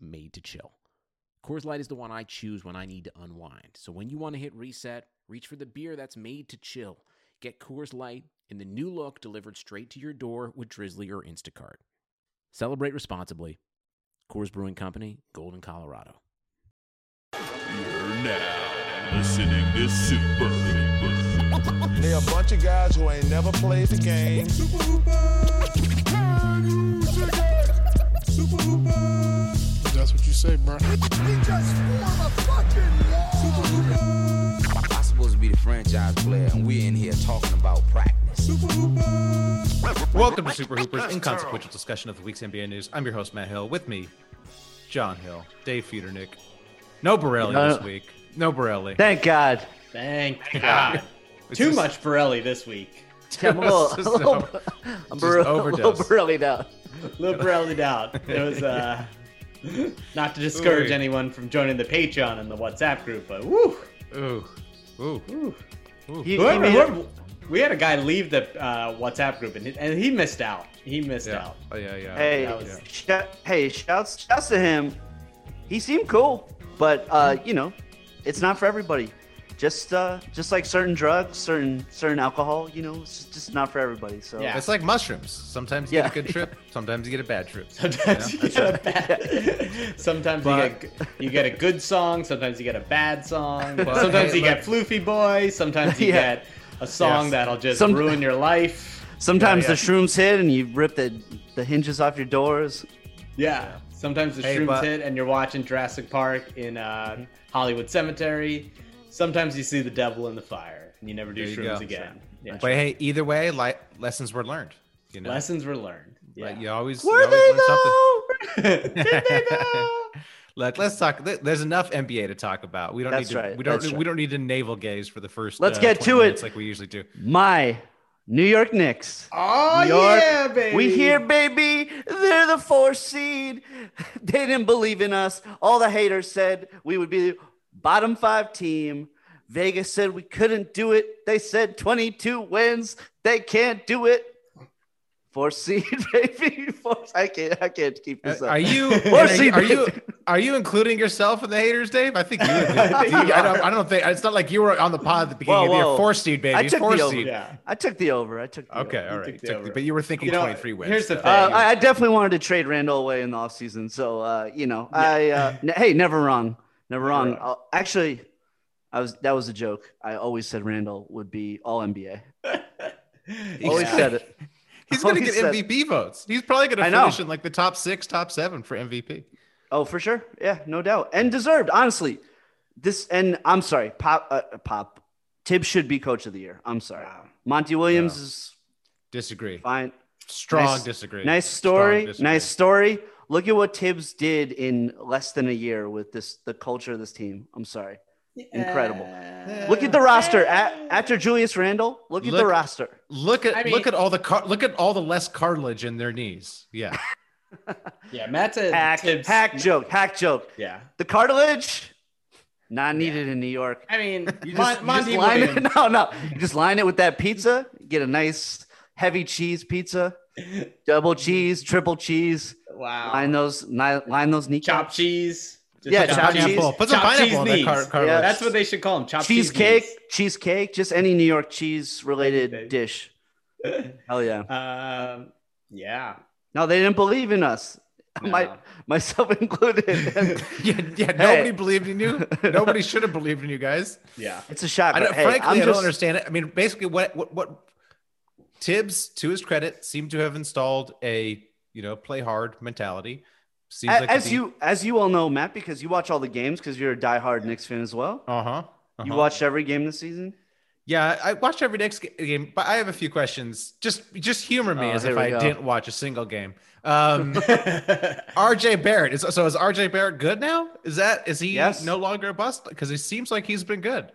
made to chill. Coors Light is the one I choose when I need to unwind. So when you want to hit reset, reach for the beer that's made to chill. Get Coors Light in the new look delivered straight to your door with Drizly or Instacart. Celebrate responsibly. Coors Brewing Company, Golden, Colorado. You're now listening to Super Hoopers. They a bunch of guys who ain't never played the game. That's what you say, bro. I'm supposed to be the franchise player, and we're in here talking about practice. Welcome to Super Hoopers, inconsequential discussion of the week's NBA news. I'm your host, Matt Hill. With me, John Hill, Dave Feudernick. No Borelli No. this week. No Borelli. Thank God. Thank God. Too just- much Borelli this week. Yeah, I'm a little, a little, over- I'm just a little, overdose. really down. A little Borelli down. It was uh, not to discourage Ooh. anyone from joining the Patreon and the WhatsApp group, but woo, Ooh. Ooh. woo. He, he Whoever, made whoever- it, we had a guy leave the uh, WhatsApp group and he, and he missed out. He missed Yeah. out. Oh, yeah, yeah. hey, that was- sh- hey, shouts, shouts to him. He seemed cool, but uh, you know, it's not for everybody. Just, uh, just like certain drugs, certain, certain alcohol, you know, it's just not for everybody. So Yeah. It's like mushrooms. Sometimes you Yeah. get a good trip, sometimes you get a bad trip. Sometimes you get a bad. Sometimes But- you get you get a good song. Sometimes you get a bad song. But, sometimes hey, you look- get Floofy Boy. Sometimes you Yeah. get a song Yes. that'll just Some- ruin your life. sometimes Yeah, the shrooms hit and you rip the the hinges off your doors. Yeah. Sometimes the Hey, shrooms but- hit and you're watching Jurassic Park in uh, Hollywood Cemetery. Sometimes you see the devil in the fire and you never do There you shrooms go. again. Yeah. But hey, either way, li- lessons were learned. You know, Lessons were learned. Like, you always, Where you they always learn something. Did they know? Look, let's talk. There's enough NBA to talk about. We don't That's need to. right, We don't. that's We right. don't need to navel gaze for the first. Let's uh, get to it. like we usually do. My New York Knicks. Oh York, yeah, baby. We here, baby. They're the fourth seed. They didn't believe in us. All the haters said we would be the bottom five team. Vegas said we couldn't do it. They said 22 wins. They can't do it. Four seed, baby. Four, I can't. I can't keep this Uh, up. Are you? Or are, see you- are you? Are you including yourself in the haters, Dave? I think you. Would. I think You- you I, don't. I don't think it's not like you were on the pod at the beginning Whoa, of the year. Four seed, baby. I took Four the over. seed. Yeah. I took the over. I took the Okay, over. all right. took the Took the- but you were thinking You know, 23 wins. here's the thing. Uh, I, I definitely wanted to trade Randle away in the offseason. So, uh, you know, I, uh, n- hey, never wrong. Never wrong. wrong. Uh, actually, I was, that was a joke. I always said Randle would be all NBA. Always Yeah. said it. He's going to Always get said- MVP votes. He's probably going to finish in like the top six, top seven for MVP. Oh, for sure. Yeah, no doubt. And deserved, honestly. This, and I'm sorry, Pop, uh, Pop, Tibbs should be coach of the year. I'm sorry. Monty Williams Wow. is Disagree. fine. Strong Nice- disagree. Nice story. disagree. Nice story. Look at what Tibbs did in less than a year with this the culture of this team. I'm sorry. Incredible. Look at the roster. A- after Julius Randle, look at the roster. Look at I mean- look at all the car- look at all the less cartilage in their knees. Yeah. Yeah, Matt's a Hack, Tibbs- hack joke. Hack joke. Yeah. The cartilage, not needed in New York. I mean, You Mon- just, you Monty just line it. No, no. You just line it with that pizza. Get a nice heavy cheese pizza, double cheese, triple cheese. Wow. Line those, line those kneecaps. Chop cheese. Just Yeah, chopped chopped cheese. Put some Chopped pineapple in that cheese car- knees. Yeah. That's what they should call them. Chopped cheese cheesecake, knees. cheesecake, just any New York cheese related Anything. dish. Hell yeah. Um, yeah. No, they didn't believe in us. my myself included. yeah, yeah. Hey. Nobody believed in you. Nobody should have believed in you guys. Yeah. it's a shock. I don't, hey, frankly, I'm I don't understand it. I mean, basically, what what what Tibbs, to his credit, seemed to have installed a you know play hard mentality. Seems A- like as you as you all know, Matt, because you watch all the games because you're a diehard Knicks fan as well. uh huh. You watched every game this season. Yeah, I watched every ga- game, but I have a few questions. Just just humor me Oh, as if I go. didn't watch a single game. Um, RJ Barrett is so is RJ Barrett good now? Is that is he Yes. no longer a bust? Because it seems like he's been good.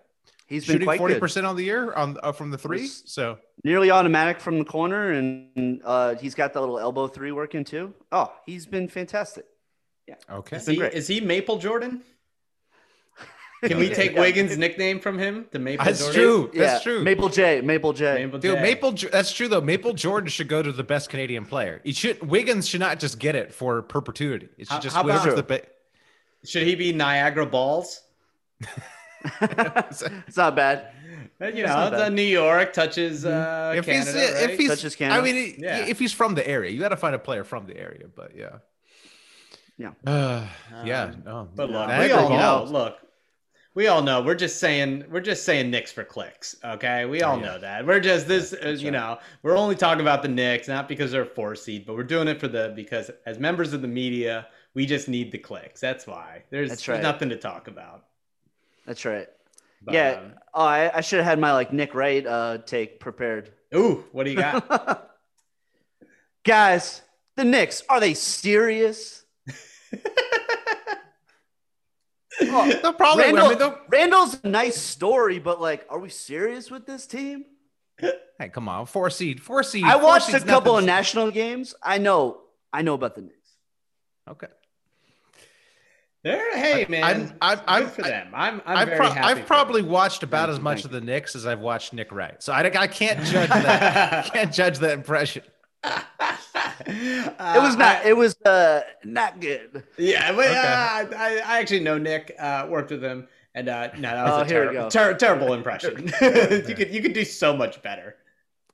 He's been shooting forty percent on the year on uh, from the three. So nearly automatic from the corner, and uh, he's got the little elbow three working too. Oh, he's been fantastic. Yeah. Okay, Is he, is he Maple Jordan? Can we take Wiggins' nickname from him to Maple That's Jordan? true. yeah, That's true. Maple J, Maple J. Maple Dude, J. Maple. That's true though. Maple Jordan should go to the best Canadian player. He should. Wiggins should not just get it for perpetuity. It should How- just how about- the ba- Should he be Niagara Balls? it's not bad. You know, the. New York touches uh, if Canada, he's right? if he's Touches I mean, Yeah. if he's from the area, you got to find a player from the area. But yeah, Yeah. uh, yeah. Um, No, But look, we all know. Look, we all know. We're just saying. We're just saying Knicks for clicks. Okay, we all Yeah. know that. We're just this. uh, you know, we're only talking about the Knicks, not because they're a four seed, but we're doing it for the because as members of the media, we just need the clicks. That's why. There's, That's there's nothing to talk about. That's right. But, yeah. um, Oh, I, I should have had my like Nick Wright uh, take prepared. ooh, what do you got? Guys, the Knicks are they serious? Oh, They'll probably win. I mean, they'll- Randle's a nice story, but like, are we serious with this team? hey, come on, four seed, four seed. I watched a couple of national games. I know, I know about the Knicks. Okay, They're, hey man, I'm- I'm- good I'm- for them. I'm I'm I've, very pro- happy. I've probably them. watched about Thank as much of the Knicks as I've watched Nick Wright, so I, I can't judge that. I can't judge that impression. It was not. it was uh not good. Yeah, but Okay. uh, I, I actually know Nick. Uh, worked with him, and uh, no, that was Oh, a here we terrible, ter- terrible impression. you could you could do so much better.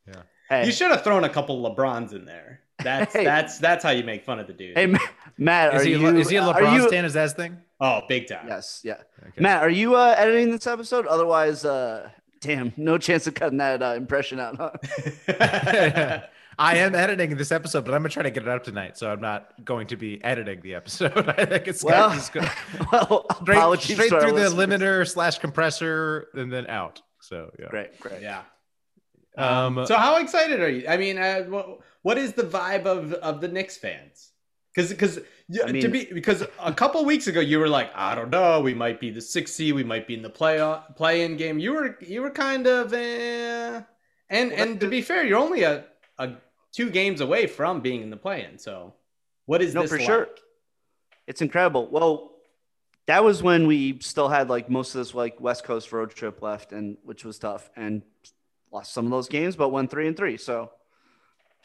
Yeah, Hey, You should have thrown a couple LeBrons in there. That's Hey. that's that's how you make fun of the dude. hey, Ma- Matt, Is are he, you? a, is he a LeBron you- stan? Is that his thing? oh, big time. Yes, yeah. Okay. Matt, are you uh, editing this episode? Otherwise, uh, damn, no chance of cutting that uh, impression out. Huh? I am editing this episode, but I'm gonna try to get it up tonight, so I'm not going to be editing the episode. I think it's Well, just go well, straight, straight through the listeners. limiter slash compressor and then out. So yeah. Great, great. yeah. Um, So how excited are you? I mean, uh, what, what is the vibe of of the Knicks fans? Because because I to be because a couple weeks ago you were like, I don't know, we might be the sixth seed, we might be in the play play in game. You were you were kind of eh. and and to be fair, you're only a, a two games away from being in the play in. So what is No, this for like? sure. It's incredible. Well, that was when we still had like most of this like West Coast road trip left, and which was tough, and lost some of those games, but won three and three. So,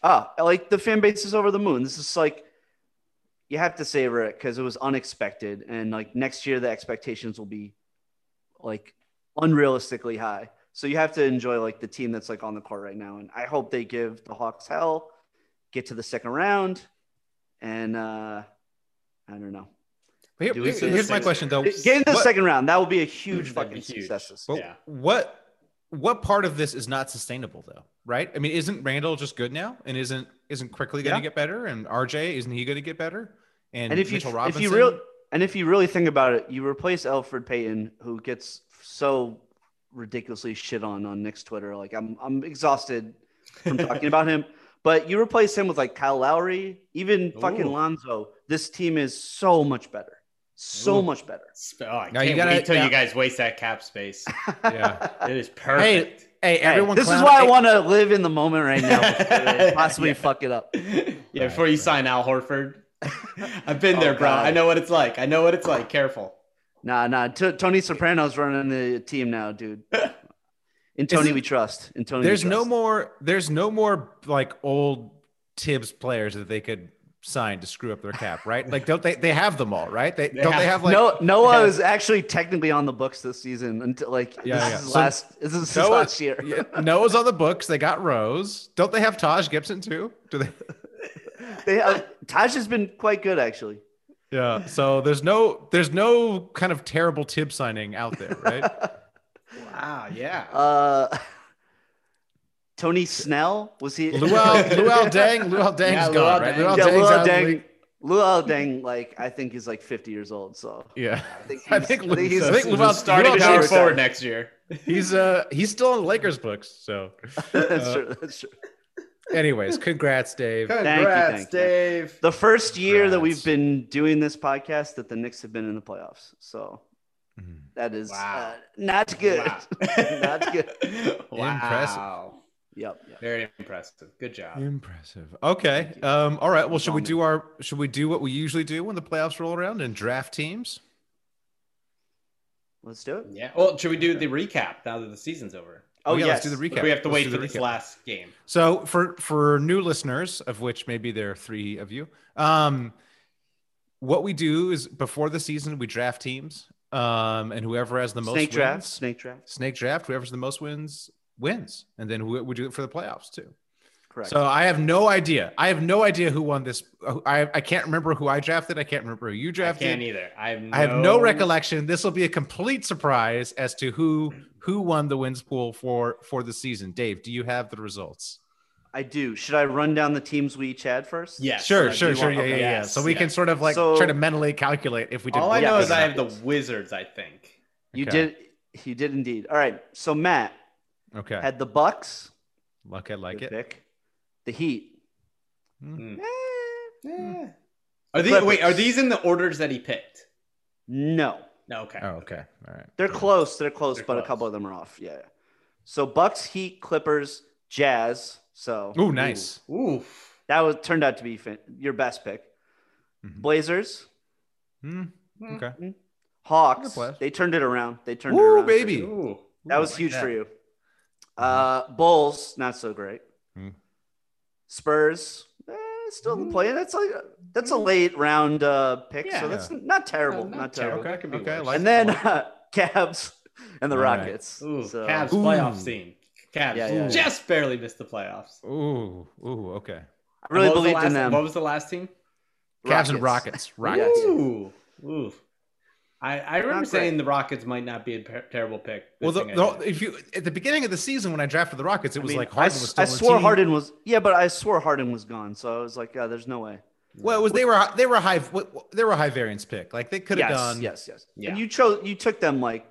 ah, like the fan base is over the moon. This is like you have to savor it because it was unexpected, and like next year the expectations will be like unrealistically high. So you have to enjoy like the team that's like on the court right now, and I hope they give the Hawks hell, get to the second round, and uh I don't know. but here- Do here- here's my sixth- question though. Get into the What- second round. That will be a huge That'd fucking huge. success. But Yeah. what what part of this is not sustainable though? Right? I mean, isn't Randle just good now, and isn't isn't quickly going to Yeah. get better, and RJ isn't he going to get better? And, And if you Mitchell if you real and if you really think about it, you replace Elfrid Payton, who gets so ridiculously shit on on Knicks Twitter. Like I'm I'm exhausted from talking about him. But you replace him with like Kyle Lowry, even fucking Lonzo. This team is so much better, so Ooh. much better. Sp- Oh, I Now you can't gotta- wait till now- you guys waste that cap space. yeah. It is perfect. hey, Hey, everyone! this is clown- why I want to live in the moment right now, possibly Yeah. fuck it up. yeah, before you sign Al Horford. I've been there, Oh, bro. God. I know what it's like. I know what it's like. Careful. Nah, nah. T- Tony Soprano's running the team now, dude. In Tony, Isn't- we trust. In Tony, we There's no more. There's no more like old Tibbs players that they could sign to screw up their cap, right? Like, don't they? They have them all, right? They, don't. They have like no, Noah Yeah. is actually technically on the books this season until like Yeah, this yeah. is So last. This is his Noah- last year. yeah, Noah's on the books. They got Rose. Don't they have Taj Gibson too? Do they? They, uh, Taj has been quite good actually. Yeah. So there's no there's no kind of terrible tib signing out there, right? Wow, yeah. Uh, Tony Snell was he? Luol Luol Deng Luol Deng's Yeah, gone, Luol right? Deng. Luol yeah, Luol out of the Deng. league. Luol Deng, like I think he's like 50 years old. So Yeah. I think I he's, think, I think he's, I think So Luol, starting Luol power forward next year. He's uh he's still on the Lakers books. So, that's uh, true. That's true. Anyways, congrats, Dave. Congrats, thank you. Dave. The first year that we've been doing this podcast that the Knicks have been in the playoffs. So Mhm. that is Wow. uh, not good. Wow. not good. Wow. Yep. yep. Very impressive. Good job. Impressive. Okay. Um, all right. Well, should we do our should we do what we usually do when the playoffs roll around and draft teams? Let's do it. Yeah. Well, should we do the recap now that the season's over? Oh, yeah, yes. let's do the recap. We have to Let's wait for this recap. last game. So for for new listeners, of which maybe there are three of you, um, what we do is before the season we draft teams, um, and whoever has the most Snake wins, draft. Snake draft. snake draft, whoever's the most wins wins, and then we, we do it for the playoffs too. Correct. So I have no idea. I have no idea who won this. I I can't remember who I drafted. I can't remember who you I drafted. can't either. I have no, I have no recollection. This will be a complete surprise as to who who won the wins pool for for the season. Dave, do you have the results? I do. Should I run down the teams we each had first? Yes. Sure, I sure, sure. want- Yeah, yeah, okay. yeah. Yes, So we can sort of like So- try to mentally calculate if we did. All I know is I have the. Wizards. I think. You Okay. did. You did indeed. All right. So Matt Okay, had the Bucks. like I like Good it. pick. The Heat. Yeah. Are these Clippers. wait? Are these in the orders that he picked? no, No. Okay. Oh, okay, all right. they're close. They're close, They're but a couple of them are off. Yeah. So Bucks, Heat, Clippers, Jazz. So Ooh, nice. Ooh. that was turned out to be fin- your best pick. Mhm. Blazers, Hmm, okay. Hawks. They turned it around. They turned it around. baby. you. Ooh. That was like huge that. for you. Uh, Bulls, not so great. Hmm. Spurs, eh, still playing. That's like that's a late round uh, pick, Yeah. so that's not terrible. No, not, terrible. That could be Okay, like And then uh, Cavs and the All right. Rockets. Ooh, so, Cavs Ooh. playoff scene. Cavs Yeah, yeah, just barely missed the playoffs. Ooh, ooh, okay. I really What the believed last- in them. What was the last team? Cavs and Rockets. Rockets. Ooh, ooh. I, I remember Not saying great. the Rockets might not be a per- terrible pick. Well, the, the, if you at the beginning of the season when I drafted the Rockets, it I was mean, like I, Harden s- was still I swore team. Harden was yeah, but I swore Harden was gone, so I was like, yeah, there's no way. Well, it was they were they were a high they were a high variance pick. Like they could have Yes, done. yes, yes. Yeah. And you chose you took them like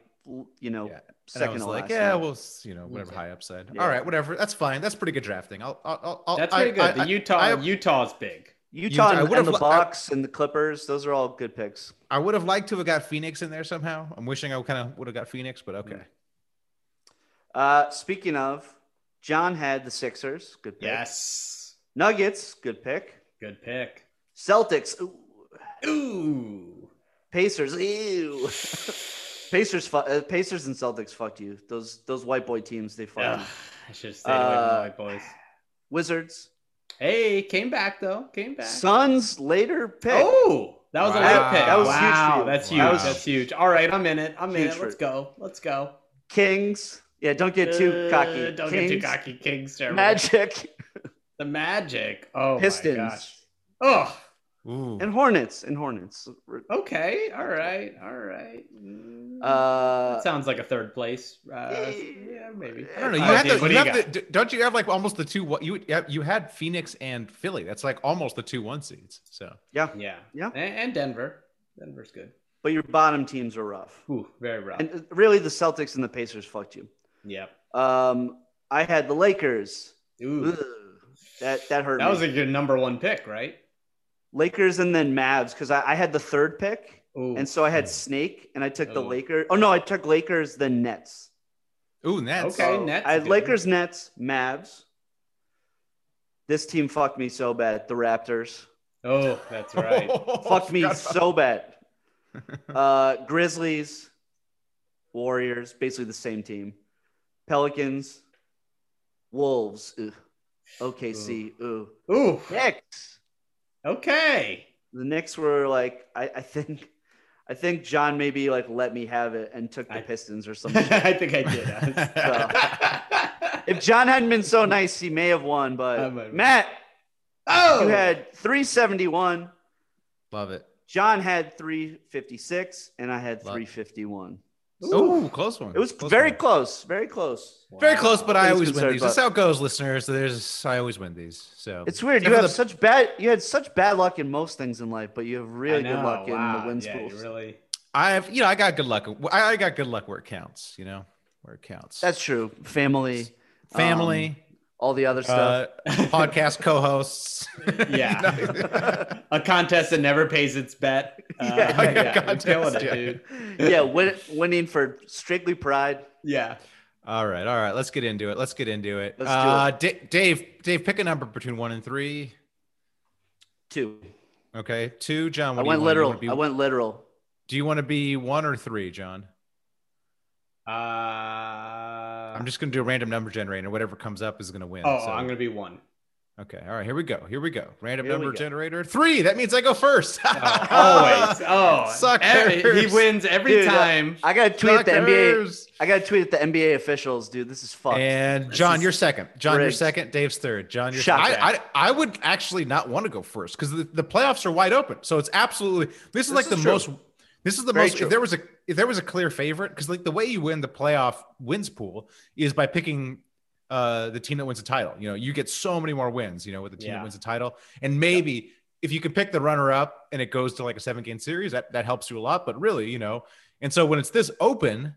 you know Yeah. And I second was to like, last. yeah, yeah. well, s- you know, whatever high upside. Yeah. All right, whatever. That's fine. That's pretty good drafting. I'll, I'll, I'll That's I- pretty good. I- the Utah I, Utah's big. Utah I and, would've and the li- I- Bucks and the Clippers, those are all good picks. I would have liked to have got Phoenix in there somehow. I'm wishing I kind of would have got Phoenix, but okay. Uh, speaking of, John had the Sixers, good pick. Yes. Nuggets, good pick. Good pick. Celtics, ooh. Ooh. Pacers, ew. Pacers, fu- uh, Pacers and Celtics fucked you. Those those white boy teams, they fucked Ugh. I should have stayed away from Uh, the white boys. Wizards, Hey, came back though. Came back. Suns, later pick. Oh, that was a late pick. That was huge for wow, you. that's huge. Was- That's huge. All right, I'm in it. I'm in it. Let's go. Let's go. Kings, yeah, don't get too Uh, cocky. Don't Kings, get too cocky. Kings. Terrible. Magic, The Magic. Oh Pistons, my gosh. Oh. Ooh. and Hornets, and Hornets. Okay. All right. All right. Mm, Uh, that sounds like a third place. Uh, yeah, maybe. I don't know. You Uh, had Dave, the, what you do you have the, don't you have like almost the two? What you you had Phoenix and Philly. That's like almost the two one seeds. So yeah, Yeah. Yeah. And, and Denver. Denver's good. but your bottom teams are rough. Ooh, very rough. And uh, really, the Celtics and the Pacers fucked you. yep. Um, I had the Lakers. Ooh. Ugh, that that hurt. That me. was like your number one pick, right? Lakers and then Mavs because I, I had the third pick, Ooh. and so I had Snake, and I took the Oh. Lakers. Oh no, I took Lakers then Nets. ooh, Nets. Okay, So Nets I had good. Lakers, Nets, Mavs. This team fucked me so bad. The Raptors Oh, that's right. fucked me so bad. Uh, Grizzlies, Warriors, basically the same team. Pelicans, Wolves, ugh. OKC, ooh. Ooh. Knicks. Okay. The Knicks were like, I, I think, I think John maybe like let me have it and took the I- Pistons or something. I think I did. if John hadn't been so nice, he may have won. But. Matt, Oh, You had 371. Love it. John had 356, and I had 351. Ooh, close one. It was Close very one. close, very close. Very close, but I Pretty always win these. That's how it goes, listeners. There's I always win these. So It's weird. Except You have the- such bad. You had such bad luck in most things in life, but you have really I good luck know, in the win yeah, schools. really. I have, you know, I got good luck. I I got good luck where it counts. You know, where it counts. That's true. Family, family, um, all the other stuff. uh, podcast co-hosts. Yeah. a contest that never pays its bet. Uh, Yeah, yeah, like contest, killing it, yeah. dude. yeah, win, winning for strictly pride. Yeah. All right, all right. Let's get into it. Let's get into it. Let's do uh, Da- Dave, Dave, pick a number between one and three. Two. Okay, two. John, what I went literal. be- I went literal. Do you want to be one or three, John? Uh, I'm just going to do a random number generator. Whatever comes up is going to win. Oh, so- I'm gonna be one. Okay. All right. Here we go. Here we go. Random Here number go. generator. Three. That means I go first. Oh, always. Oh, Suckers. every- he wins every Dude, time. I got to tweet at the NBA. I got to tweet at the NBA officials, dude. This is fucked. And John, is you're second. John, you're second. Dave's third. John, you're Shocking. second. I, I, I would actually not want to go first because the, the playoffs are wide open. So it's absolutely this is This like is the true. most. This is the Very most. true. If there was a if there was a clear favorite, because like the way you win the playoff wins pool is by picking uh the team that wins the title. You know, you get so many more wins. You know, with the team Yeah. that wins the title, and maybe if you can pick the runner up and it goes to like a seven game series, that that helps you a lot. But really, you know, and so when it's this open,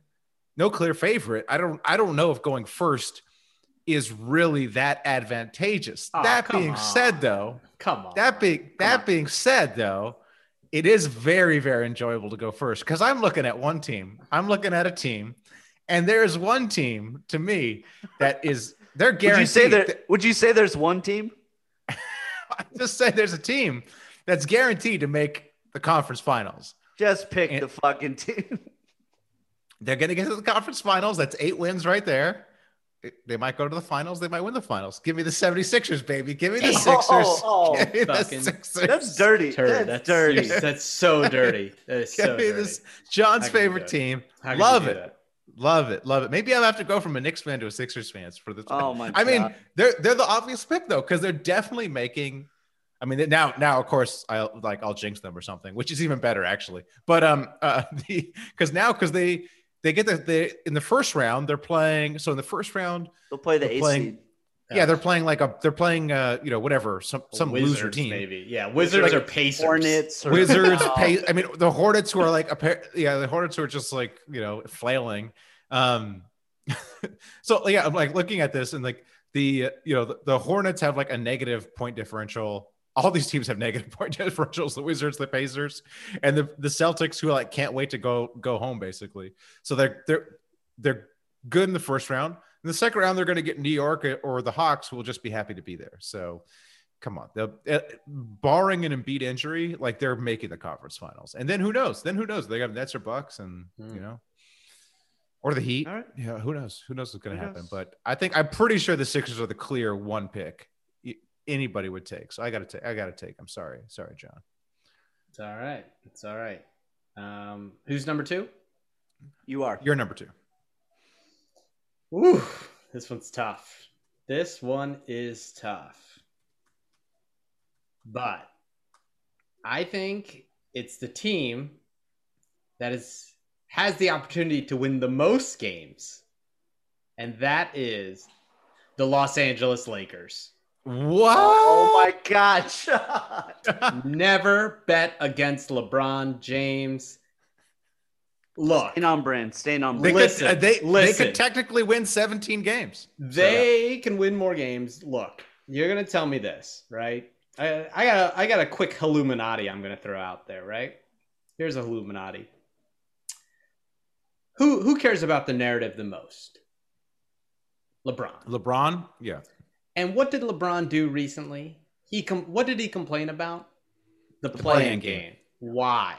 no clear favorite. I don't I don't know if going first is really that advantageous. Oh, that being on. said, though, Come on. that being that being said, though, it is very very enjoyable to go first because I'm looking at one team. I'm looking at a team, and there's one team to me that is they're would you guaranteed. say that? Would you say there's one team? I just say there's a team that's guaranteed to make the conference finals. Just pick And- the fucking team. They're going to get to the conference finals. That's eight wins right there. They might go to the finals. They might win the finals. Give me the 76ers, baby. Give me the Oh, Sixers. oh, Give me the Sixers. That's dirty. Turd. That's, That's, dirty. you're- That's so dirty. That is Give so me dirty. this John's How could you favorite team. How could you Love it. that? Love it. Love it. Maybe I'll have to go from a Knicks fan to a Sixers fan for the Oh my I mean, God. they're they're the obvious pick though, because they're definitely making. I mean, now now of course I'll like I'll jinx them or something, which is even better actually. But um, uh, the because now because they they get the they in the first round they're playing. So in the first round, They'll play the They're eighth playing- seed. yeah, they're playing like a they're playing uh you know whatever some some loser Wizards, team. maybe. Yeah, Wizards Like or Pacers. Hornets. Or, Wizards, Oh, pay. I mean, the Hornets who are like, a pair, yeah, the Hornets who are just like, you know, flailing. Um, so yeah, I'm like looking at this and like the, uh, you know, the, the Hornets have like a negative point differential. All these teams have negative point differentials. The Wizards, the Pacers, and the the Celtics who like can't wait to go go home basically. So they're they're they're good in the first round. In the second round, they're going to get New York or the Hawks, who will just be happy to be there. So come on, they'll, uh, barring an Embiid injury, like they're making the conference finals. And then who knows? Then who knows? They have Nets or Bucks, and Hmm. you know, or the Heat. Right. Yeah, who knows? Who knows what's going to happen? knows? But I think I'm pretty sure the Sixers are the clear one pick anybody would take. So I got to take. I got to take. I'm sorry, sorry, John. It's all right. It's all right. Um, who's number two? You are. You're number two. Ooh, this one's tough. This one is tough. But I think it's the team that is has the opportunity to win the most games. And that is the Los Angeles Lakers. What? Oh my God, Never bet against LeBron James. Look, Staying on brand. Staying on They brand. Listen, could, uh, they, they could technically win 17 games. They can win more games. Look, you're gonna tell me this, right? I, I got a, I got a quick Illuminati I'm gonna throw out there, right? Here's a Illuminati. Who who cares about the narrative the most? LeBron. LeBron, yeah. And what did LeBron do recently? He com- what did he complain about? The, play-in playing game. game. Why?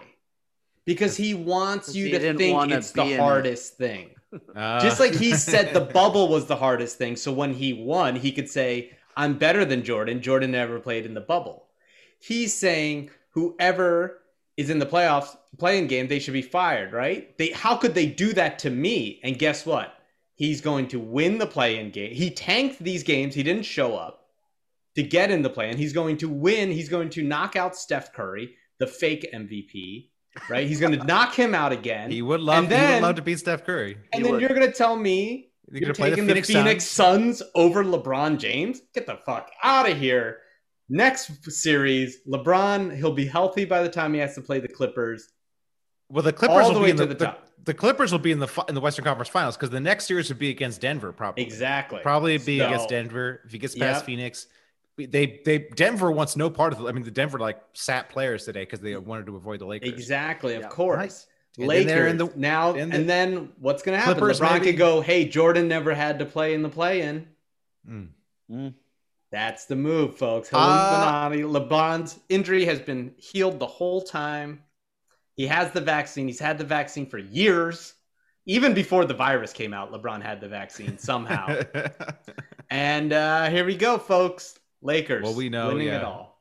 Because he wants you he to think it's the be in it. hardest thing. Uh, Just like he said the bubble was the hardest thing. So when he won, he could say, I'm better than Jordan. Jordan never played in the bubble. He's saying whoever is in the playoffs playing game, they should be fired, right? They how could they do that to me? And guess what? He's going to win the play-in game. He tanked these games. He didn't show up. to get in the play in. he's going to win. He's going to knock out Steph Curry, the fake MVP, right? He's going to knock him out again. He would love. And he would love to beat Steph Curry. and He then would. you're going to tell me You're you're gonna play the taking Phoenix, the Phoenix Suns. Suns over LeBron James? Get the fuck out of here. Next series, LeBron, he'll be healthy by the time he has to play the Clippers. Well, the Clippers All will the be way in to the, the the, Clippers will be in the in the Western Conference Finals because the next series would be against Denver, probably. Exactly. Probably be So- against Denver if he gets past Yep. Phoenix. They they Denver wants no part of it. I mean, the Denver like sat players today because they wanted to avoid the Lakers. Exactly, of Yeah. course. And Lakers in the- now, in and then what's going to happen? Clippers, LeBron maybe? could go, "Hey, Jordan never had to play in the play-in." Mm. Mm. That's the move, folks. Uh, LeBron's injury has been healed the whole time. He has the vaccine. He's had the vaccine for years. Even before the virus came out, LeBron had the vaccine somehow. and uh, here we go, folks. Lakers. Well, we know, winning yeah. it all.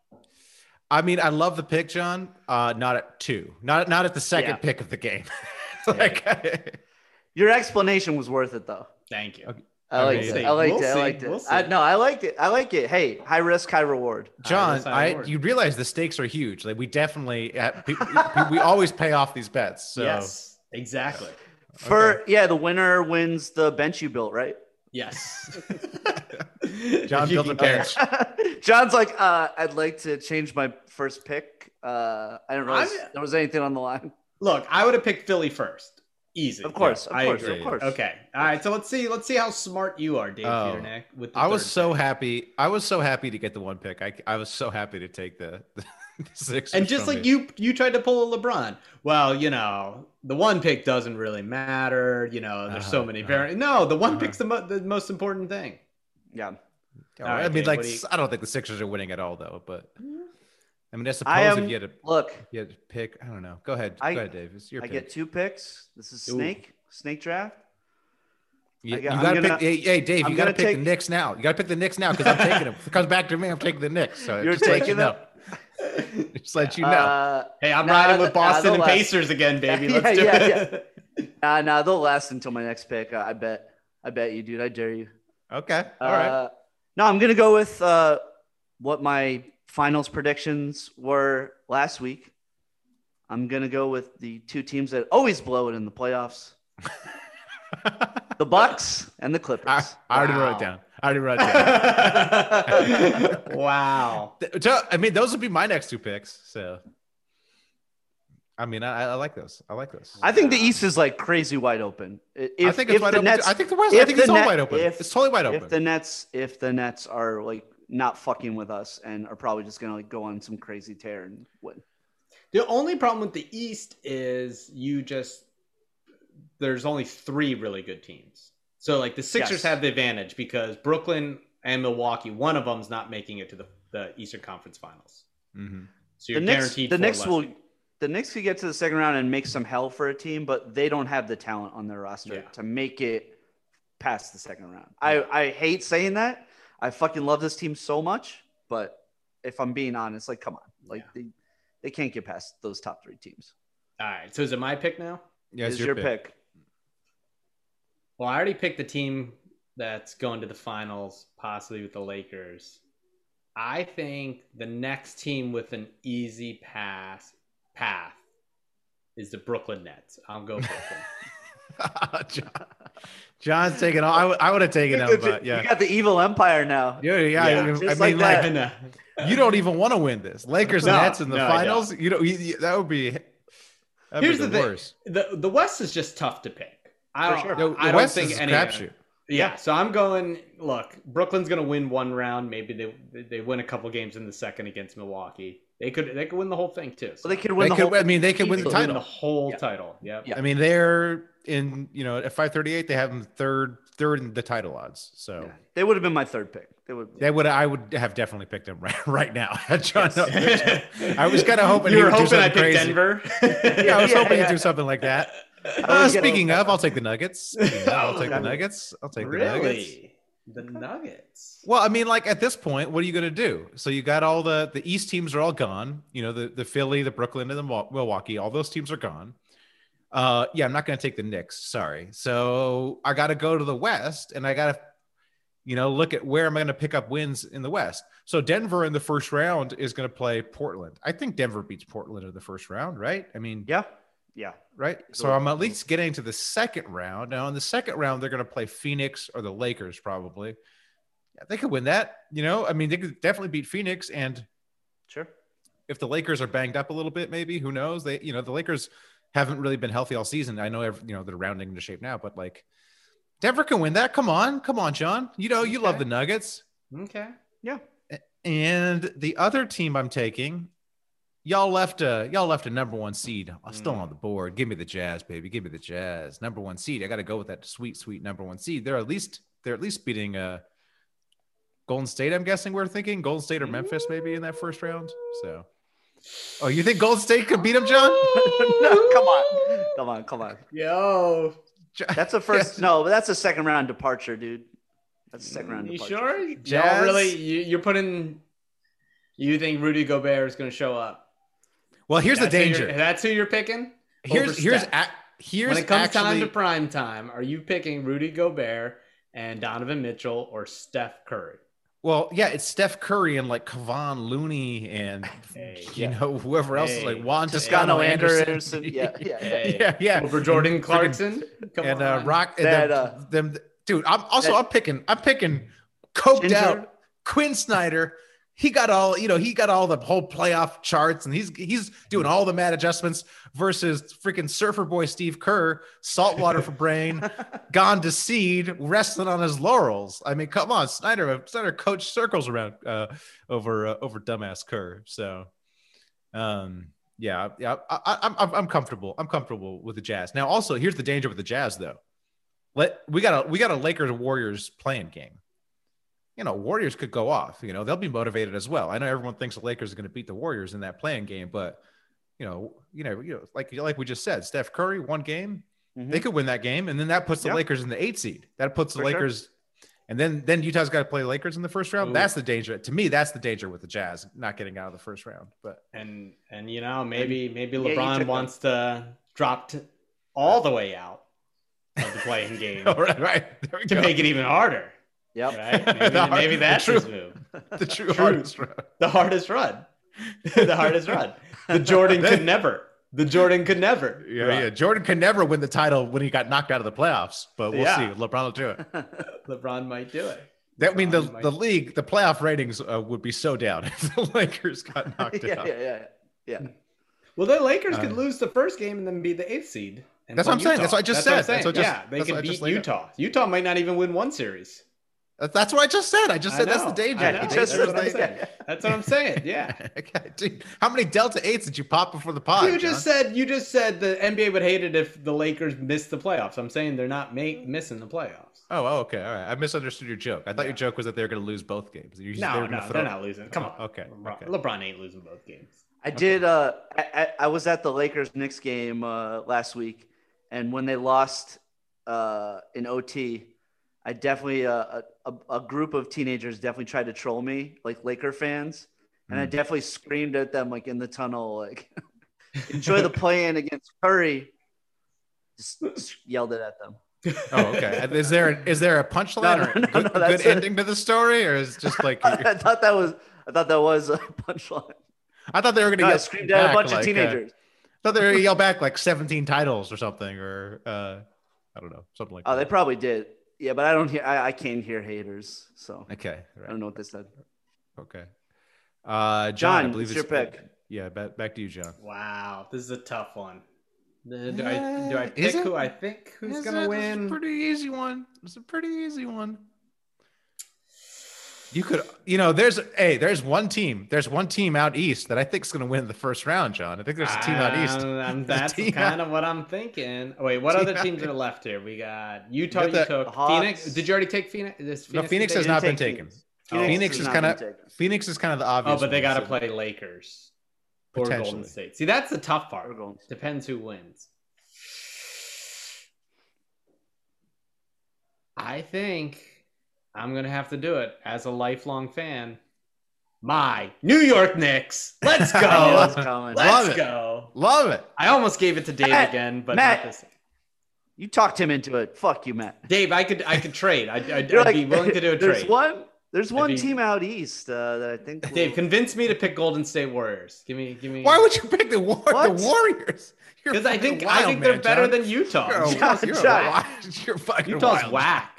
I mean, I love the pick, John. Uh, not at two, not not at the second Yeah. pick of the game. like, Your explanation was worth it though. Thank you. I liked We'll it. I liked We'll it. I see. liked it. We'll. I, no, I liked it. I like it. Hey, high risk, high reward. John, risk, high I you realize the stakes are huge. Like we definitely uh, we, we always pay off these bets. So Yes, exactly. For yeah, the winner wins the bench you built, right? Yes. John If you built a bench. John's like, uh, I'd like to change my first pick. Uh, I didn't realize I'm- there was anything on the line. Look, I would have picked Philly first. Easy. Of course, I of course, agree. of course. Okay. All right. So let's see. Let's see how smart you are, Dave Oh. Peternick. With the I was so pick. happy. I was so happy to get the one pick. I, I was so happy to take the, the six. And just like you, you tried to pull a LeBron. Well, you know, the one pick doesn't really matter. You know, there's so Uh-huh, many uh-huh. variants. No, the one Uh-huh. pick's the, mo- the most important thing. Yeah. All I right, mean, Dave, like you- I don't think the Sixers are winning at all, though. But I mean, I suppose I am. if you had to, Look, you had to pick, I don't know. Go ahead. I- Go ahead, Dave. It's your I pick. get two picks. This is Ooh. snake snake draft. You, got, you gotta gonna- pick. Hey, hey, Dave, I'm you gotta pick take- the Knicks now. You gotta pick the Knicks now because I'm taking them. If it comes back to me, I'm taking the Knicks. So You're just to let you taking know. Just let you know. Uh, Hey, I'm Nah, riding with Boston they'll and last. Pacers again, baby. Let's do yeah, it. nah, nah, they'll last until my next pick. I I bet. I bet you, dude. I dare you. okay. All right. Uh, no, I'm gonna go with uh, what my finals predictions were last week. I'm gonna go with the two teams that always blow it in the playoffs: the Bucks and the Clippers. I, I already wrote it down. I already wrote it down. wow. So, I mean, those would be my next two picks. So, I mean, I, I like those. I like those. I think the East is like crazy wide open. I- If, I think it's wide the open. Nets. I think the West. I if think it's all Net- wide open. if- it's totally wide open. if open. the Nets, if the Nets are like not fucking with us and are probably just gonna like go on some crazy tear and win. The only problem with the East is you just there's only three really good teams. So like the Sixers Yes. have the advantage because Brooklyn and Milwaukee, one of them's not making it to the, the Eastern Conference Finals. Mhm. So you're the Knicks, guaranteed the Knicks will, games. the Knicks could get to the second round and make some hell for a team, but they don't have the talent on their roster Yeah. to make it past the second round. I, I hate saying that. I fucking love this team so much, but if I'm being honest, like, come on, like they, they can't get past those top three teams. All right. So is it my pick now? Yeah, is it's your, pick. Well, I already picked the team that's going to the finals, possibly with the Lakers. I think the next team with an easy pass path is the Brooklyn Nets. I'll go Brooklyn. John, John's taking all. I, would- I would have taken him, but yeah. You got the evil empire now. Yeah, yeah. Yeah, I, just I like mean, that. like, And, you don't even want to win this. Lakers No, Nets in the no, I finals. You know, you, you- that would be. That'd Here's be the, the, thing: worst. the the West is just tough to pick. I don't, sure. The, I the don't West think is any. crapshoot. Yeah, so I'm going. Look, Brooklyn's going to win one round. Maybe they they win a couple games in the second against Milwaukee. They could they could win the whole thing too. Well, they could win They the could, whole. I mean, they could win the They could title. the whole Yeah. title. Yep. Yeah. I mean, they're in. You know, at 538, they have them third, third in the title odds. So Yeah. They would have been my third pick. They would. they would. I would have definitely picked them right, right now. John not picked them. I was kind of hoping you were hoping I something picked crazy. Denver. Yeah, I was Yeah, hoping yeah. he'd do something like that. Uh, speaking of, I'll take the Nuggets. Of, I'll take the Nuggets. I'll take the Nuggets. Really? The Nuggets. Well, I mean, like at this point, what are you going to do? So you got all the the East teams are all gone. You know, the the Philly, the Brooklyn, and the Milwaukee. All those teams are gone. Uh, yeah, I'm not going to take the Knicks. Sorry. So I got to go to the West, and I got to. you know, look at where am I going to pick up wins in the West. So Denver in the first round is going to play Portland. I think Denver beats Portland in the first round, right? I mean, Yeah. Yeah. right? So I'm at least getting to the second round. Now, in the second round, they're going to play Phoenix or the Lakers, probably. Yeah, they could win that. You know, I mean, they could definitely beat Phoenix. And Sure. if the Lakers are banged up a little bit, maybe who knows? They, you know, the Lakers haven't really been healthy all season. I know, every, you know, they're rounding into shape now, but like Denver can win that. Come on, come on, John. You know, you love the Nuggets. Okay. Yeah. And the other team I'm taking, y'all left a y'all left a number one seed. I'm still Mm. on the board. Give me the Jazz, baby. Give me the Jazz. Number one seed. I got to go with that sweet, sweet number one seed. They're at least they're at least beating uh Golden State. I'm guessing we're thinking Golden State or Memphis maybe in that first round. So, oh, you think Golden State could beat them, John? no, come on. Come on. Come on. Yo, That's a first. No, but that's a second round departure, dude. That's a second round you departure. sure? Y'all Jazz? really? You, you're putting. You think Rudy Gobert is going to show up? Well, here's That's the who danger. That's who you're picking. Here's over here's Steph? a, here's when it comes time to prime time, are you picking Rudy Gobert and Donovan Mitchell or Steph Curry? Well, yeah, it's Steph Curry and like Kevon Looney and Hey, you yeah. know whoever else is like Juan Toscano Toscano Anderson. Anderson. Yeah, yeah. Hey, yeah, yeah. Over Jordan Clarkson? Come and uh. Rock. And That, them, uh, them, dude. I'm also that- I'm picking I'm picking coked Ginger. out Quin Snyder. He got all you know. He got all the whole playoff charts, and he's he's doing all the mad adjustments versus freaking surfer boy Steve Kerr, saltwater for brain, gone to seed, resting on his laurels. I mean, come on, Snyder. Snyder coached circles around uh, over uh, over dumbass Kerr. So, um, yeah, yeah, I, I, I'm I'm- I'm comfortable. I'm comfortable with the Jazz. Now, also, here's the danger with the Jazz, though. Let we got a we got a Lakers Warriors play-in game. You know, Warriors could go off. You know, they'll be motivated as well. I know everyone thinks the Lakers are going to beat the Warriors in that play-in game, but you know, you know, you know, like like we just said, Steph Curry one game, Mhm. they could win that game, and then that puts the Yeah. Lakers in the eight seed. That puts the For sure. Lakers, and then then Utah's got to play Lakers in the first round. Ooh. That's the danger. To me, that's the danger with the Jazz not getting out of the first round. But and and you know maybe maybe LeBron took wants to drop t- all the way out of the playing game right, right to go. make it even harder. Yep. Right? The Maybe, hard- maybe the that's true- his move. the true, True. hardest round. The hardest run. the hardest run. The Jordan could never. The Jordan could never. Yeah, run. yeah. Jordan could never win the title when he got knocked out of the playoffs, but we'll Yeah. see. LeBron will do it. LeBron might do it. That mean the, might- the league, the playoff ratings uh, would be so down if the Lakers got knocked yeah, out. yeah, yeah, yeah. Well, the Lakers could Uh, lose the first game and then be the eighth seed. That's what I'm saying. That's what I just That's said. I'm That's what saying. just- yeah, they that's could just beat laid out. Utah. Utah might not even win one series. That- That's what I just said. I just I said that's the danger. I know. Just That's what I'm saying. That's what I'm saying. Yeah. Okay, dude, how many Delta eights did you pop before the pod? You just John? said you just said the NBA would hate it if the Lakers missed the playoffs. I'm saying they're not make, missing the playoffs. Oh, oh, okay, all right. I misunderstood your joke. I thought your joke was that they were going to lose both games. You- they No, were no, gonna they're not losing. Come on. Okay, LeBron, okay. LeBron ain't losing both games. I did. Uh, I, I, I was at the Lakers Knicks game uh, last week, and when they lost uh, in OT, I definitely uh, a, a group of teenagers definitely tried to troll me, like Laker fans, and I definitely screamed at them like in the tunnel, like enjoy the play-in against Curry. Just, just yelled it at them. Oh, okay. Is there a, is there a punchline No, or a no, good, no, that's good ending to the story, or is it just like I thought that was I thought that was a punchline. I thought they were going to No, I screamed at a bunch like, of uh, teenagers. I thought they were going to yell back like 17 titles or something, or uh, I don't know, something like that. Oh, they probably did. Yeah, but I don't hear. I, I can't hear haters, so okay, right. I don't know what they said. okay. Uh, John, I believe it's your pick. Yeah, back, back to you, John. Wow, this is a tough one. Do I do I pick who I think who's Is gonna it? win? It's a pretty easy one. It's a pretty easy one. You could, you know, there's hey, there's one team, there's one team out east that I think is going to win the first round, John. I think there's a team out east. Um, um, There's a that's kind out- of what I'm thinking. Oh, wait, what Team other teams east. are left here? We got Utah. got You took Hawks. Phoenix. Did you already take Phoenix? Is No, Phoenix has not been taken. Phoenix. Oh. Phoenix is kind of. Phoenix is kind of the obvious. Oh, but they got to so- play Lakers or Golden State. See, that's the tough part. Or Golden State. Depends who wins. I think I'm gonna have to do it as a lifelong fan. My New York Knicks. Let's go. Love Let's it. go. Love it. I almost gave it to Dave Matt, again, but Matt. not this. You talked him into it. Fuck you, Matt. Dave, I could I could trade. I'd, I'd, I'd like, be willing to do a There's trade. one. There's one be- team out east uh, that I think. will- Dave, convince me to pick Golden State Warriors. Give me, give me. Why would you pick the, war- What? the Warriors? Because I think I think they're man, better than Utah. You're, a, John, you're, a John. wild- you're fucking Utah's wild. whack.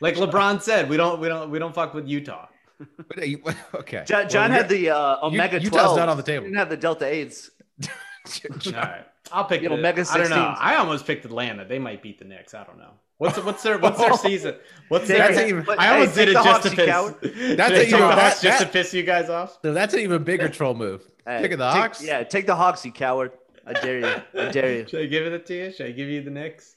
Like LeBron said, we don't we don't we don't fuck with Utah. Uh, you- Okay. John, John Well, had the uh, Omega Utah's 12. not on the table. Didn't have the Delta 8s. All right, I'll pick. You know, the, Mega I don't know. I almost picked Atlanta. They might beat the Knicks. I don't know. What's what's their what's their season? What's Take their? That's even- I hey, almost take did it the just to piss. coward. That's Did a- I take you know, that- just to piss you guys off. So that's an even bigger troll move. Hey, Picking the take- Hawks. Yeah, take the Hawks, you coward. I dare you. I dare you. Should I give it to you? Should I give you the Knicks?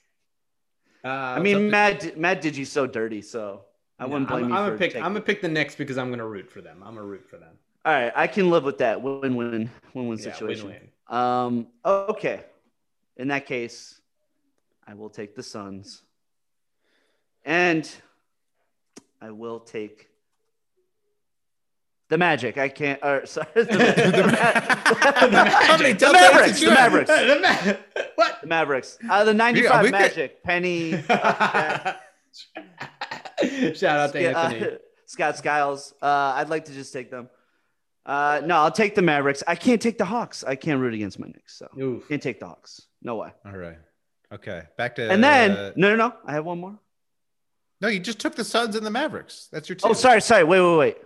Uh, I mean, Matt, Matt did you so dirty, so I wouldn't blame I'm, you I'm gonna pick. taking- I'm gonna pick the Knicks because I'm gonna root for them. I'm gonna root for them. All right, I can live with that win-win, win-win Yeah, situation. win-win. Um, okay. In that case, I will take the Suns, and I will take the Magic. I can't. Or sorry, the, the, How many the Delta eights Mavericks. did you The? Mavericks. The Ma- what? The Mavericks. Uh, the '95 we could- Magic. Penny. Shout out to Yeah, uh, Anthony. Scott Skiles. Uh, I'd like to just take them. Uh, no, I'll take the Mavericks. I can't take the Hawks. I can't root against my Knicks. So Oof. can't take the Hawks. No way. All right. Okay. Back to. And then uh, no, no, no. I have one more. no, you just took the Suns and the Mavericks. That's your team. Oh, sorry, sorry. Wait, wait, wait.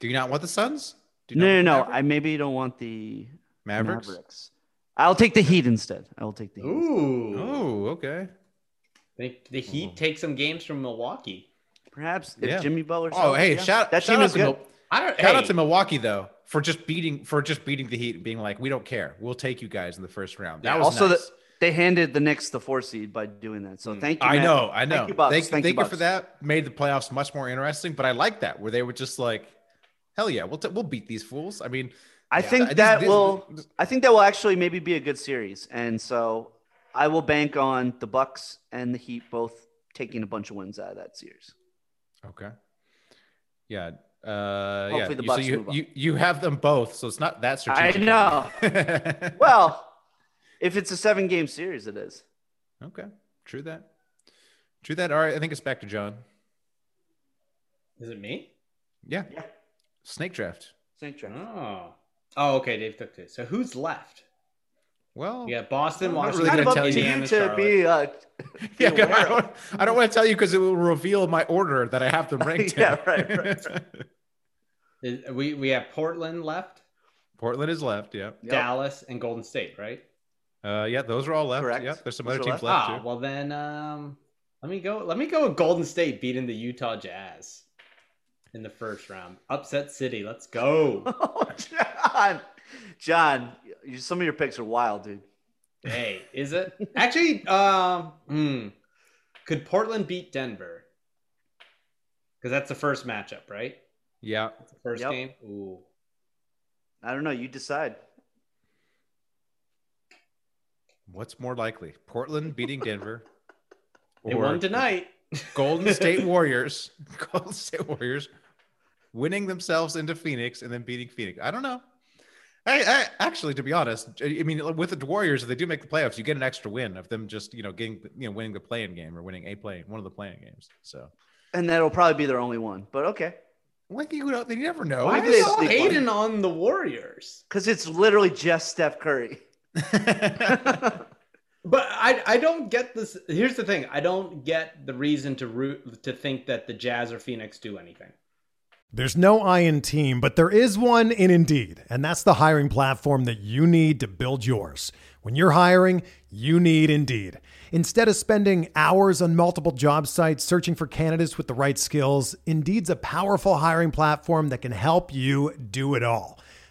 Do you not want the Suns? Do you No, no, no. I maybe don't want the Mavericks. Mavericks. I'll take the Heat instead. I will take the Heat. Ooh. Oh, okay. They, the Heat take some games from Milwaukee. Perhaps if Yeah. Jimmy Butler. Oh, hey, shout, that shout team out is to good. Mil- I don't. shout hey, out to Milwaukee though for just beating for just beating the Heat and being like, we don't care. We'll take you guys in the first round. That Yeah, was also nice. the, they handed the Knicks the four seed by doing that. So mm. thank you. I Matt. know, I know. Thank you, Bucks. Thank, Thank thank you, you for that. Made the playoffs much more interesting. But I like that where they were just like, hell yeah, we'll t- we'll beat these fools. I mean, I yeah, think this- that this- will. this- I think that will actually maybe be a good series, and so I will bank on the Bucks and the Heat both taking a bunch of wins out of that series. Okay. Yeah. Uh, Hopefully yeah. the You- so you, move on. you you have them both, so it's not that I strategic. I know. Well, if it's a seven game series, it is. okay. True that. True that. All right. I think it's back to John. Is it me? Yeah. Yeah. Snake draft. Snake draft. Oh. Oh, okay. Dave took this. So who's left? Well, yeah, got Boston, I'm not Washington, really gonna up tell to you. you to be. Uh, yeah, be aware I don't, I don't want to tell you because it will reveal my order that I have them ranked. Yeah, right, right, Is- we we have Portland left, Portland is left. Yeah. Yep. Dallas, and Golden State, right? Uh, yeah, those are all left. Correct. Yeah, there's some Those other teams left. left, Ah, too. well then, um, let me go. Let me go with Golden State beating the Utah Jazz in the first round. Upset City. Let's go. Oh, John, John, you, some of your picks are wild, dude. hey, is it actually? Um, hmm. could Portland beat Denver? Because that's the first matchup, right? Yeah. That's the first Yep. game. Ooh. I don't know. You decide. What's more likely, Portland beating Denver, They won tonight. Golden State Warriors, Golden State Warriors, winning themselves into Phoenix and then beating Phoenix? I don't know. I, I actually, to be honest, I mean, with the Warriors, if they do make the playoffs, you get an extra win of them just you know getting you know winning the play-in game or winning a play one of the play-in games. So, And that'll probably be their only one. But okay. like you know, they never know. Why are they all hating on the Warriors? Because it's literally just Steph Curry. But I I don't get this. Here's the thing. I don't get the reason to root to think that the Jazz or Phoenix do anything. There's no I in team, but there is one in Indeed, and that's the hiring platform that you need to build yours. When you're hiring, you need Indeed. Instead of spending hours on multiple job sites searching for candidates with the right skills, Indeed's a powerful hiring platform that can help you do it all.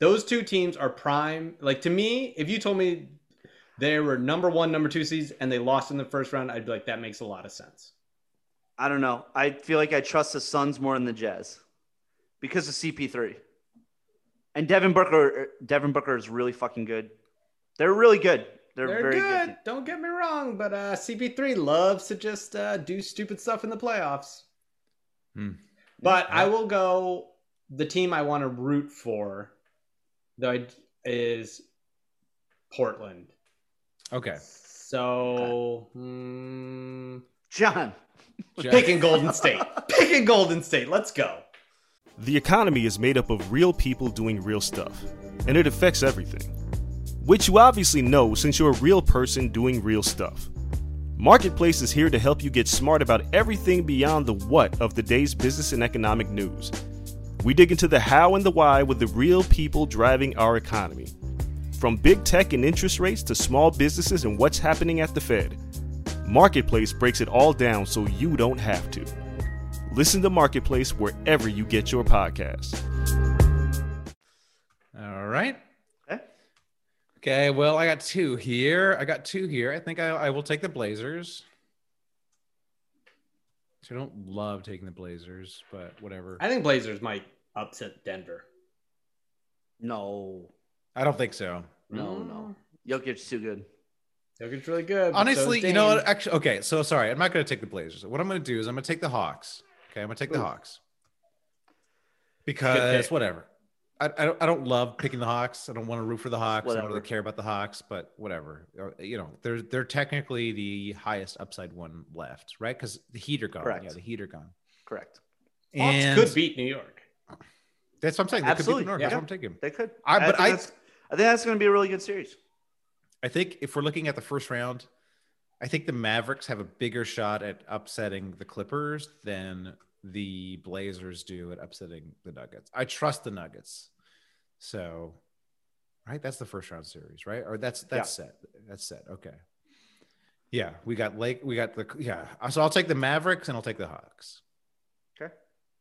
Those two teams are prime. Like to me, if you told me they were number one, number two seeds, and they lost in the first round, I'd be like, that makes a lot of sense. I don't know. I feel like I trust the Suns more than the Jazz because of CP3. And Devin Booker, Devin Booker is really fucking good. They're really good. They're, They're very good. good. Don't get me wrong, but uh, CP3 loves to just uh, do stupid stuff in the playoffs. Hmm. But I will go. The team I want to root for, though, I- is Portland. Okay. So, hmm, John. picking Golden State. Picking Golden State. Let's go. The economy is made up of real people doing real stuff, and it affects everything. Which you obviously know since you're a real person doing real stuff. Marketplace is here to help you get smart about everything beyond the what of the day's business and economic news. We dig into the how and the why with the real people driving our economy. From big tech and interest rates to small businesses and what's happening at the Fed. Marketplace breaks it all down so you don't have to. Listen to Marketplace wherever you get your podcasts. All right. Okay. Okay. Well, I got two here. I got two here. I think I, I will take the Blazers. So I don't love taking the Blazers, but whatever. I think Blazers might upset Denver. No. I don't think so. No, no. Mm. Jokic's too good. Jokic's really good. but so Honestly, you know what? Actually, okay. So sorry, I'm not going to take the Blazers. What I'm going to do is I'm going to take the Hawks. Okay, I'm going to take the Hawks because whatever. I, I, don't, I don't love picking the Hawks. I don't want to root for the Hawks. I don't really care about the Hawks, but whatever. Uh, you know, they're they're technically the highest upside one left, right? Because the Heat are gone. Correct. Yeah, the Heat are gone. Correct. Hawks And could beat New York. That's what I'm saying. They could Absolutely. New Yeah. That's what I'm taking. They could. I- but think I- that's, I think that's going to be a really good series. I think if we're looking at the first round, I think the Mavericks have a bigger shot at upsetting the Clippers than the Blazers do at upsetting the Nuggets. I trust the Nuggets. So, right, that's the first round series, right? Or that's that's set. That's set. Okay. Yeah, we got Lake. We got the yeah. So I'll take the Mavericks and I'll take the Hawks. Okay.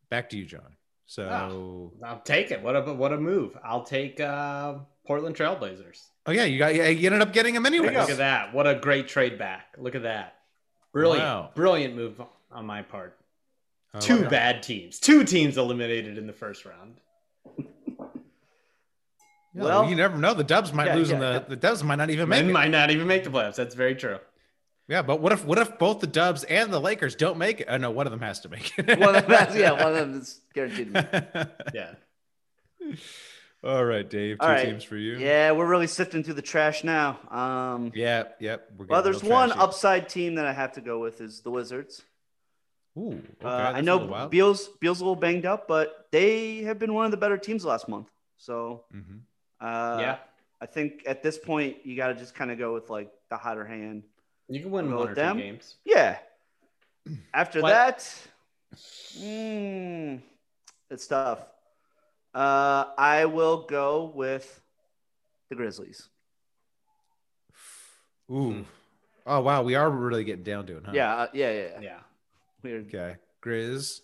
Back to you, John. So, I'll take it. What a what a move. I'll take uh, Portland Trailblazers. oh yeah, you got yeah, you ended up getting them anyway. Look at that. What a great trade back. Look at that. Brilliant. Wow. Brilliant move on my part. I Two bad teams. Two teams eliminated in the first round. Yeah, Well- you never know. The Dubs might Yeah, lose, and the yeah. the Dubs might not even make it. might not even make the playoffs. That's very true. Yeah, but what if what if both the Dubs and the Lakers don't make it? Oh no, one of them has to make it. One of them, yeah, one of them is guaranteed. to win. Yeah. All right, Dave. Two All right. teams for you. Yeah, we're really sifting through the trash now. Um, Yeah. Yep. We're well, there's one trashy. upside team that I have to go with is the Wizards. Ooh. Okay. Uh, I know. Beal's Beal's a little banged up, but they have been one of the better teams last month. So Mhm. uh, yeah. I think at this point you got to just kind of go with like the hotter hand. You can win Go one or them? two games. Yeah. After What? that, mm, it's tough. Uh, I will go with the Grizzlies. Ooh. Oh wow, we are really getting down to it, huh? Yeah, uh, yeah, yeah, yeah. Yeah. Weird. Okay. Grizz.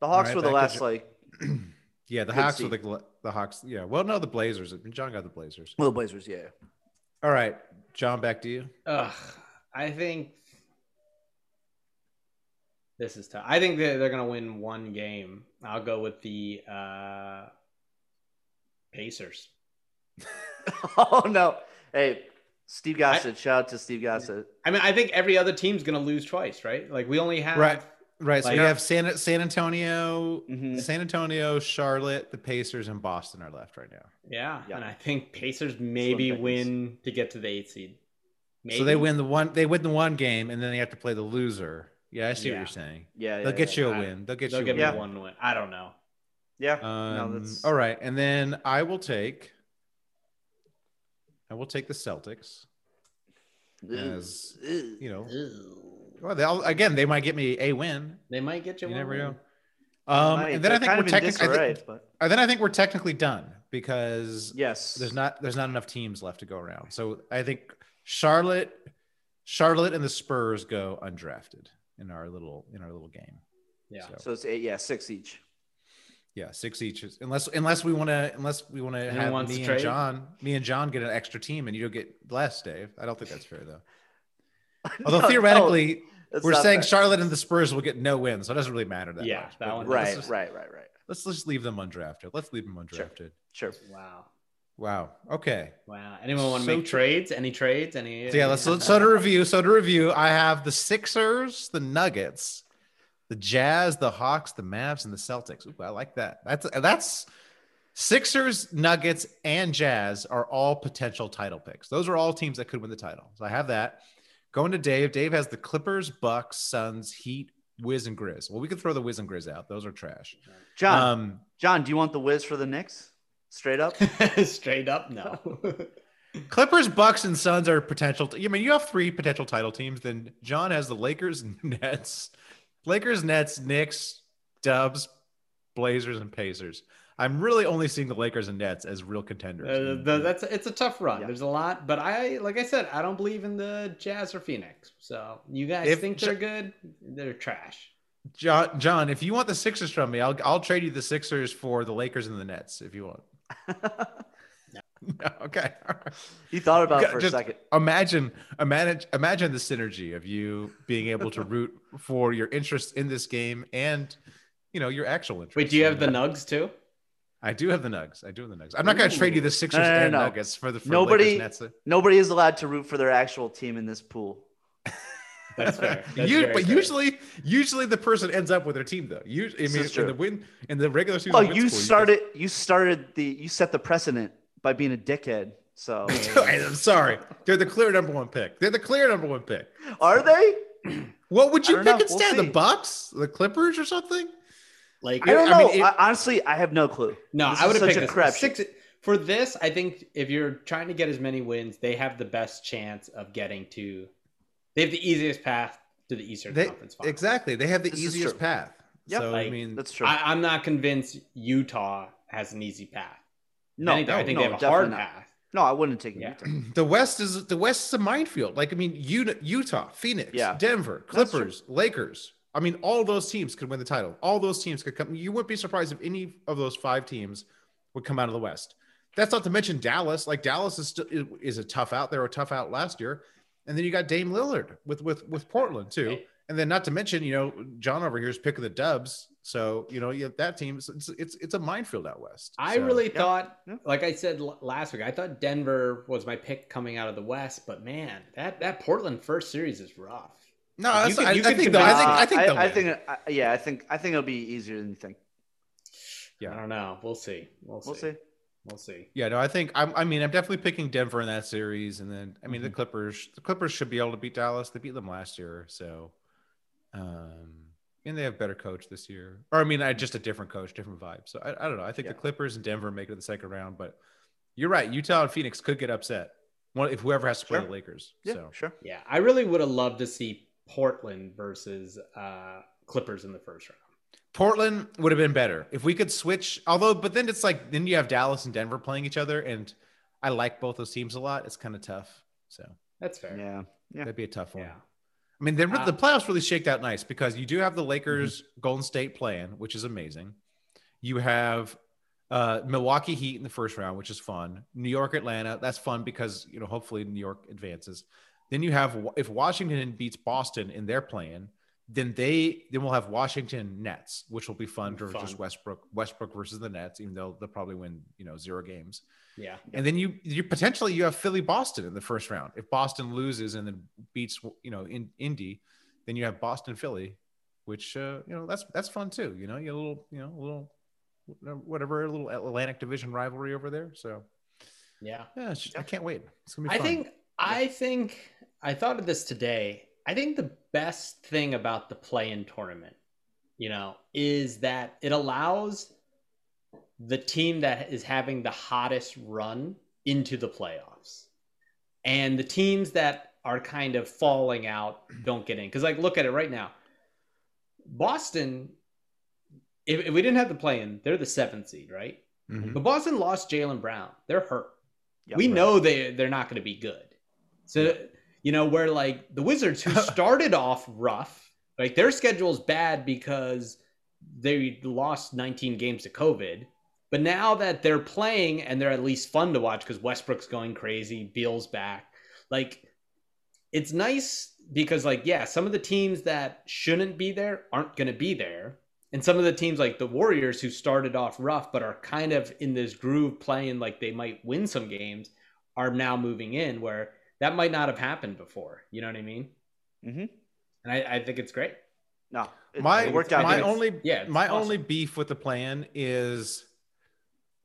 The Hawks Alright, were the last gives like Yeah, the Good Hawks were the the Hawks. Yeah. Well, no, the Blazers. John got the Blazers. well, the Blazers. Yeah. All right, John, back to you. Ugh. I think this is tough. I think that they're gonna win one game. I'll go with the uh, Pacers. oh no! Hey, Steve Gossett. shout out to Steve Gossett. I mean, I think every other team's gonna lose twice, right? Like we only have Right. Right. So Like- we have San San Antonio, Mhm. San Antonio, Charlotte, the Pacers, and Boston are left right now. Yeah, Yeah. and I think Pacers maybe win to get to the eight seed. Maybe. So they win the one. They win the one game, and then they have to play the loser. Yeah, I see what you're saying. Yeah, They'll get yeah. you a I- win. They'll get They'll you. give a me win. one win. I don't know. Yeah. Um, no, that's all right, and then I will take. I will take the Celtics as you know. Well, they'll again. They might get me a win. They might get you. You one never win. know. Um, and then I think we're technically. disarray, but And then I think we're technically done because Yes. there's not there's not enough teams left to go around. So I think Charlotte, Charlotte and the Spurs go undrafted in our little in our little game. Yeah. So it's eight, yeah, six each. Yeah, six each. is- Unless unless we want to unless we want to have me and? John, me and John get an extra team and you don't get less, Dave. I don't think that's fair though. Although No, theoretically, no, we're saying fair. Charlotte and the Spurs will get no wins, so it doesn't really matter that Yeah, much. that one- Right, just- right, right, right. Let's just leave them undrafted. Let's leave them undrafted. Sure. Wow. Wow. Okay. Wow. Anyone want to So make trades? Any trades? Any? So yeah, let's so, so to review. So to review, I have the Sixers, the Nuggets, the Jazz, the Hawks, the Mavs, and the Celtics. Ooh, I like that. That's that's Sixers, Nuggets, and Jazz are all potential title picks. Those are all teams that could win the title. So I have that. Going to Dave. Dave has the Clippers, Bucks, Suns, Heat, Wiz, and Grizz. Well, we could throw the Wiz and Grizz out. Those are trash. John, Um, John, do you want the whiz for the Knicks? Straight up? Straight up, no. Clippers, Bucks, and Suns are potential. I mean, you have three potential title teams. Then John has the Lakers, Nets, Lakers, Nets, Knicks, Dubs, Blazers, and Pacers. I'm really only seeing the Lakers and Nets as real contenders. Uh, the, that's it's a tough run. Yeah. There's a lot, but I like I said, I don't believe in the Jazz or Phoenix. So you guys If think they're good? They're trash. John, John, if you want the Sixers from me, I'll I'll trade you the Sixers for the Lakers and the Nets if you want. No, okay. You thought about it for Just a second. Imagine, imagine, imagine the synergy of you being able to root for your interest in this game and, you know, your actual interest. Wait, do you have the Nugs too? I do have the Nugs. I do have the Nugs. I'm not going to trade you the Sixers No, no, no, and no. Nuggets for the for Nobody, Lakers, Nets. nobody is allowed to root for their actual team in this pool. That's fair. That's You- but fair. usually, usually the person ends up with their team though. Usually, I mean, in the win in the regular season. Oh, well, you school, started, you started the, you set the precedent by being a dickhead. So I'm sorry. They're the clear number one pick. They're the clear number one pick. are they? What would you pick know. instead? We'll the. Bucks, the Clippers, or something? Like I don't I know. mean, it- I, honestly, I have no clue. No, This I would have such picked a this. crapshoot. six for this. I think if you're trying to get as many wins, they have the best chance of getting to. They have the easiest path to the Eastern They, Conference Finals. exactly. They have the This easiest path. Yep. So I mean, That's true. I, I'm not convinced Utah has an easy path. No, anything, I no, think no, they have a hard not. path. No, I wouldn't take Yeah. Utah. the West is the West is a minefield. Like I mean, Ut- Utah, Phoenix, Yeah. Denver, Clippers, Lakers. I mean, all those teams could win the title. All those teams could come. You wouldn't be surprised if any of those five teams would come out of the West. That's not to mention Dallas. Like Dallas is still is a tough out. They were a tough out last year, and then you got Dame Lillard with with with Portland too. And then not to mention, you know, John over here is picking the Dubs. So you know, you that team. It's it's it's, it's a minefield out west. I So- really Yeah. thought, Yeah. like I said last week, I thought Denver was my pick coming out of the West, but man, that that Portland first series is rough. No. You That's, can- I, you I can think though. I think I think Uh, they'll I, think, I, yeah, I think, I think it'll be easier than you think. Yeah, I don't know. We'll see. We'll see. We'll see. We'll see. Yeah, no, I think I'm, I mean I'm definitely picking Denver in that series, and then I mean Mm-hmm. the Clippers. The Clippers should be able to beat Dallas. They beat them last year, so um, and they have better coach this year, or I mean I just a different coach, different vibe. So I, I don't know. I think the Clippers and Denver make it to the second round, but you're right. Utah and Phoenix could get upset. One if whoever has to play Sure. the Lakers. Yeah, so sure. Yeah, I really would have loved to see Portland versus uh, Clippers in the first round. Portland would have been better if we could switch. Although, but then it's like then you have Dallas and Denver playing each other, and I like both those teams a lot. It's kind of tough. So That's fair. Yeah. Yeah. that'd be a tough one. Yeah. I mean, the, Uh, the playoffs really shaked out nice because you do have the Lakers, Mm-hmm. Golden State playing, which is amazing. You have uh, Milwaukee Heat in the first round, which is fun. New York, Atlanta, that's fun because you know hopefully New York advances. Then you have if Washington beats Boston in their plan, then they then we'll have Washington Nets, which will be fun for just Westbrook Westbrook versus the Nets, even though they'll probably win you know zero games. Yeah. And then you you potentially you have Philly Boston in the first round. If Boston loses and then beats you know in Indy, then you have Boston Philly, which uh, you know that's that's fun too. You know, you a little you know a little whatever a little Atlantic Division rivalry over there. So Yeah. yeah, I can't wait. It's gonna be. I Fun. think I think I thought of this today. I think the best thing about the play-in tournament, you know, is that it allows the team that is having the hottest run into the playoffs. And the teams that are kind of falling out don't get in. Because like look at it right now. Boston, if, if we didn't have the play-in, they're the seventh seed, right? Mhm. But Boston lost Jaylen Brown. They're hurt. Yeah, we right. know they they're not going to be good. So you know where like the Wizards who started off rough, like their schedule's bad because they lost 19 games to COVID. But now that they're playing and they're at least fun to watch because Westbrook's going crazy, Beal's back. Like it's nice because like yeah, some of the teams that shouldn't be there aren't going to be there. And some of the teams like the Warriors who started off rough but are kind of in this groove playing like they might win some games are now moving in where that might not have happened before. You know what I mean? Mhm. And I, I think it's great. No, it, my it worked out. my only yeah, my awesome. only beef with the plan is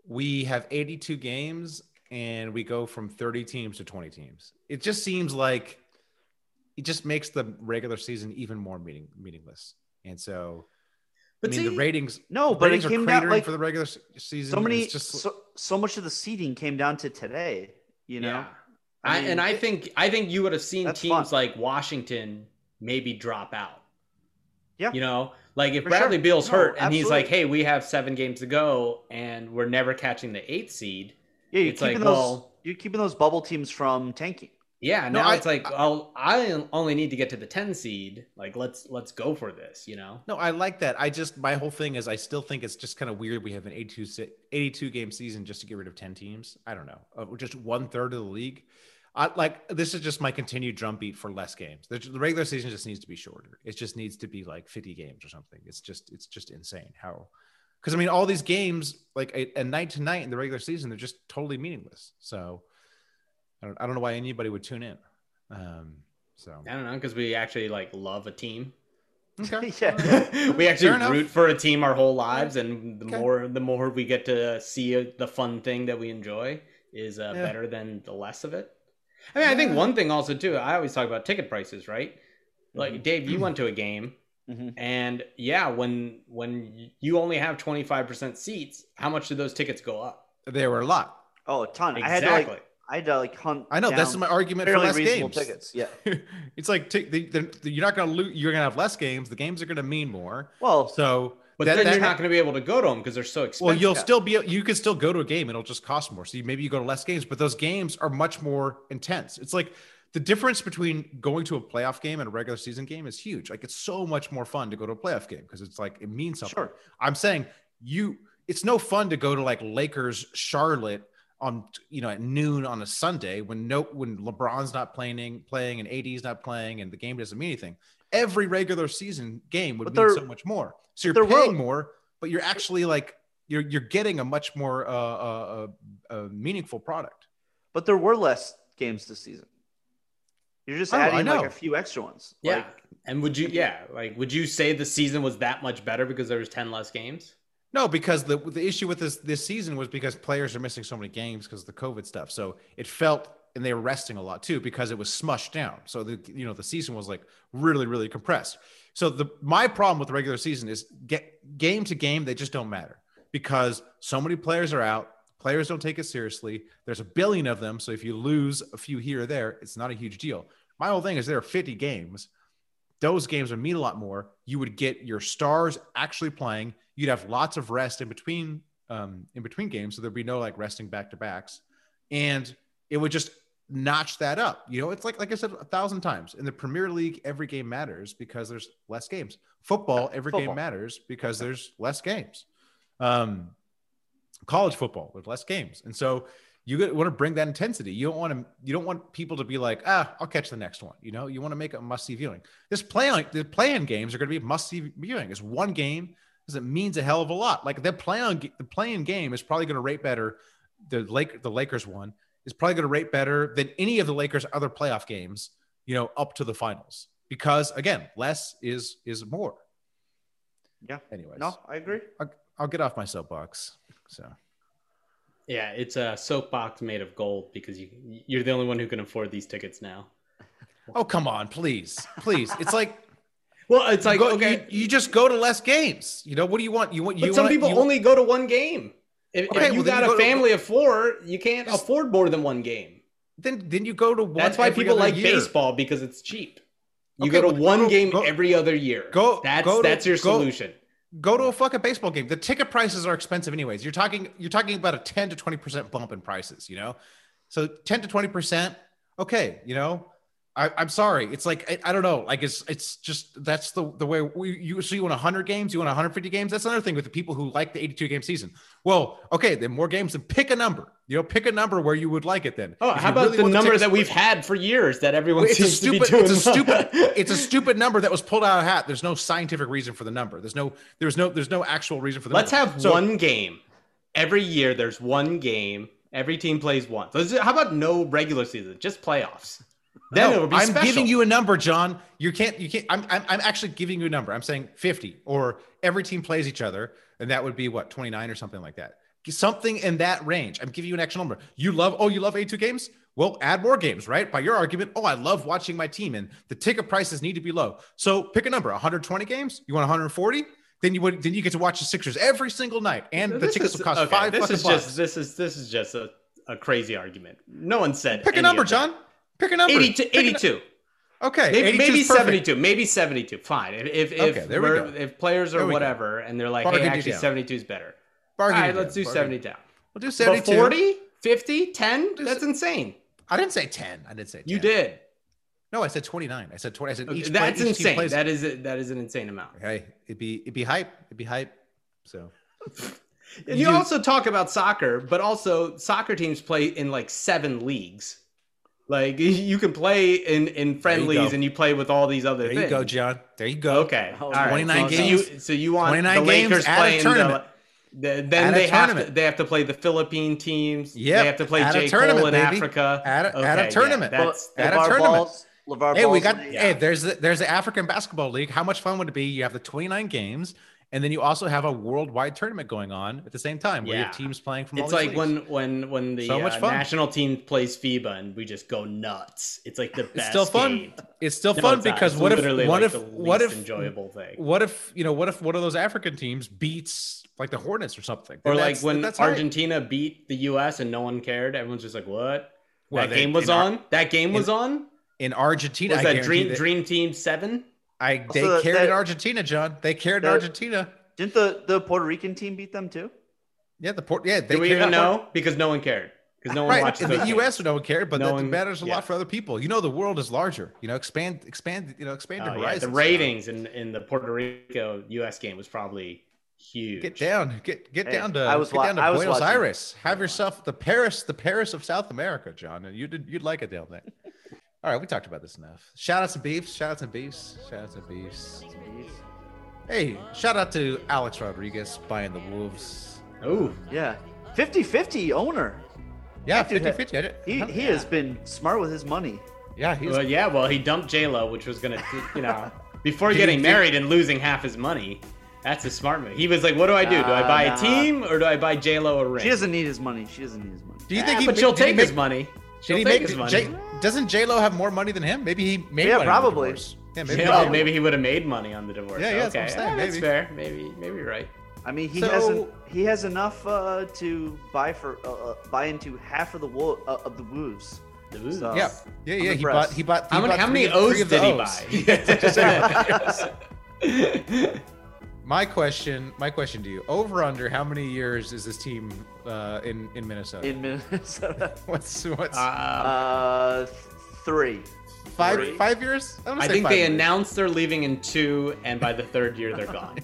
we have 82 games and we go from 30 teams to 20 teams. It just seems like it just makes the regular season even more meaning meaningless. And so But I mean see- the ratings No, the but it ratings are came down, cratering like, for the regular season. so many just so, so much of the seeding came down to today. You know, Yeah. I mean, and I think I think you would have seen teams fun. like Washington maybe drop out. Yeah. You know, like if For Bradley sure. Beal's No, hurt and he's like, "Hey, we have seven games to go, and we're never catching the eighth seed." yeah, you're it's like, keeping those well- you're keeping those bubble teams from tanking. Yeah, No, now I- it's like, well, I only need to get to the ten seed. Like, let's let's go for this. You know? No, I like that. I just my whole thing is I still think it's just kind of weird. We have an 82, 82 game season just to get rid of ten teams. I don't know, uh, just one third of the league. I like this is just my continued drumbeat for less games. The, the regular season just needs to be shorter. It just needs to be like fifty games or something. It's just it's just insane how because I mean all these games like a, a night to night in the regular season they're just totally meaningless. So I don't I don't know why anybody would tune in. Um, so I don't know because we actually like love a team. okay. yeah, we actually Fair enough. root for a team our whole lives, and the Okay. more the more we get to see the fun thing that we enjoy is uh, Yeah. better than the less of it. I mean, I think one thing also too. I always talk about ticket prices, right? Like Mm-hmm. Dave, you went to a game, Mhm. and yeah, when when you only have twenty five percent seats, how much do those tickets go up? They were a lot. Oh, a ton. I had to like I had to like hunt. I know that's down my argument for fairly less games. tickets. Yeah. it's like t- the, the, you're not going to lose. You're going to have less games. The games are going to mean more. Well, So, But that- then that- you're not going to be able to go to them because they're so expensive. Well, you'll still be. You could still go to a game. It'll just cost more. So you, maybe you go to less games, but those games are much more intense. It's like the difference between going to a playoff game and a regular season game is huge. Like it's so much more fun to go to a playoff game because it's like it means something. Sure. I'm saying you. It's no fun to go to like Lakers Charlotte on you know at noon on a Sunday when no when LeBron's not playing playing and AD's not playing and the game doesn't mean anything. Every regular season game would mean so much more. So you're there were- paying more, but you're actually like you're you're getting a much more uh, uh, uh, uh, meaningful product. but there were less games this season. You're just Oh, I adding like a few extra ones. yeah. Like, and would you? Yeah, like would you say the season was that much better because there was ten less games? No, because the the issue with this this season was because players are missing so many games because of the COVID stuff. So it felt and they were resting a lot too because it was smushed down. So the you know the season was like really really compressed. So the my problem with the regular season is get game to game they just don't matter because so many players are out. Players don't take it seriously. There's a billion of them, so if you lose a few here or there, it's not a huge deal. My whole thing is there are 50 games. Those games would mean a lot more. You would get your stars actually playing. You'd have lots of rest in between um, in between games, so there'd be no like resting back to backs, and it would just notch that up. You know, it's like like I said a thousand times in the Premier League, every game matters because there's less games. Football, every Football. game matters because there's less games. Um, college football with less games, and so you want to bring that intensity. You don't want to. You don't want people to be like, ah, I'll catch the next one. You know, you want to make it a must see viewing. This play on the play-in games are going to be must see viewing. It's one game because it means a hell of a lot. Like the play on the play-in game is probably going to rate better. The Lake the Lakers one is probably going to rate better than any of the Lakers' other playoff games. You know, up to the finals because again, less is is more. yeah. Anyways, No, I agree. I'll, I'll get off my soapbox. So. Yeah, it's a soapbox made of gold because you you're the only one who can afford these tickets now. Oh come on, please, please. It's like Well, it's like go- okay, you, you just go to less games. You know what do you want? You want you but some want, people you, only go to one game. If, Okay, if you well, got you a go to- family of four, you can't Just- afford more than one game. then then you go to one. That's why people like year. baseball because it's cheap. You Okay, go to well, one to- game go- every other year. go- That's go to- that's your go- solution. Go to a fucking baseball game. The ticket prices are expensive anyways. You're talking you're talking about a 10 to 20% bump in prices, you know? So 10 to 20%, okay, you know. I, I'm sorry. It's like I, I don't know. Like it's it's just that's the the way we you so you want 100 games, you want 150 games. That's another thing with the people who like the 82 game season. Well, okay, then more games. Then pick a number. You know, pick a number where you would like it. Then. Oh, If how about really the number that we've had for years that everyone it's a seems to be stupid. doing? It's a stupid. it's a stupid number that was pulled out of a hat. There's no scientific reason for the number. There's no. There's no. There's no actual reason for the. Let's number. have So- one game every year. There's one game. Every team plays one. So how about no regular season, just playoffs? Then No, it would be I'm special. giving you a number, John. You can't. You can't. I'm, I'm. I'm actually giving you a number. I'm saying 50, or every team plays each other, and that would be what 29 or something like that. Something in that range. I'm giving you an extra number. You love. Oh, you love A2 games. Well, add more games, right? By your argument, oh, I love watching my team, and the ticket prices need to be low. So pick a number. 120 games. You want 140? Then you would. Then you get to watch the Sixers every single night, and the This tickets is- will cost okay, five This fucking is bucks. just this is this is just a, a crazy argument. No one said Pick a number, of that. John. Pick a number. 82. Pick a 82. Okay, Maybe, maybe 72. Maybe 72. Fine. If if if, Okay, there we we're- go. if players or whatever and they're like, Bargain hey, actually down. 72 is better. Bargain All you right, let's do Bargain. 70 down. We'll do But 72. 40, 50, 10? That's insane. I didn't say 10. I didn't say 10. You did. No, I said 29. I said 20. I said each play- That's each insane. plays- That is a, that is an insane amount. Hey, it'd be it'd be hype. It'd be hype. So And you, also talk about soccer, but also soccer teams play in like seven leagues. Like you can play in in friendlies go. and you play with all these other there things. There you go, John. There you go. Okay, all right. 29 so games. You, so you want 29 the games, Lakers a playing tournament. the, the Add then a they have to they have to play the Philippine teams. Yeah, they have to play Add a J Cole tournament, in baby. Africa. Add a- add a tournament. Yeah, that's, Add a LeVar tournament. Balls, LeVar Hey, we got would- hey, there's the, there's the African Basketball League. How much fun would it be? You have the 29 games, and then you also have a worldwide tournament going on at the same time where you have teams playing from all over. It's like leagues. when when when the So uh, national team plays FIBA and we just go nuts. It's like the best. It's still fun. game. It's still No, fun it's because It's what if what like, if what if enjoyable thing? What if you know what if one of those African teams beats like the Hornets or something? Or like when. Argentina beat the U.S. and no one cared. Everyone's just like, "What? Well, that they- game was Ar- on. that game was in- on. in Argentina, Was that Dream that- Dream Team Seven? I oh, they Also, carried that- Argentina, John. They carried the- Argentina. Didn't the, the Puerto Rican team beat them too? Yeah, the port. Yeah, they Do we even out- know? Because no one cared. Because no one Right, watched in the games. U.S. no one cared, but No that one- matters a yeah. lot for other people. You know, the world is larger. You know, expand, expand. You know, expand your Oh, yeah, the ratings in, in the Puerto Rico U.S. game was probably huge. Get down, get get Hey, down to I was get wa- down to I Buenos. Aires. Have yourself the Paris, the Paris of South America, John. And you did you'd like it down there. All right, we talked about this enough. Shout out to beefs. Shout out to beefs. Shout out to beefs. Hey, shout out to Alex Rodriguez buying the Wolves. Oh, Yeah. 50 50 owner. Yeah, That dude 50 had- 50. I did- He, he has been smart with his money. Yeah, he's well, yeah. Well, he dumped J Lo, which was gonna, you know, before getting married and losing half his money. That's a smart move. He was like, "What do I do? Do I buy nah. a team or do I buy J Lo a ring?" She doesn't need his money. She doesn't need his money. Do you Yeah, think he but ma- she'll did he take his money. She'll Did he make his money. J, doesn't J Lo have more money than him? Maybe he made Yeah, money on the probably. Yeah, maybe. Yeah, he- maybe he would have made money on the divorce. Yeah, yeah, that's okay, what I'm saying, Yeah, that's fair. Maybe, maybe you're right. I mean, he So- hasn't. He has enough uh, to buy for uh, uh, buy into half of the wo- uh, of the Wolves. Ooh. So, Yeah, yeah, yeah. He bought. He bought. He How many, bought how many three of- O's did he buy? My question, my question to you: Over under how many years is this team uh, in in Minnesota? in Minnesota. what's what's uh, Uh, three. five three. five years? I'm I think they years. announced they're leaving in two, and by the third year they're gone.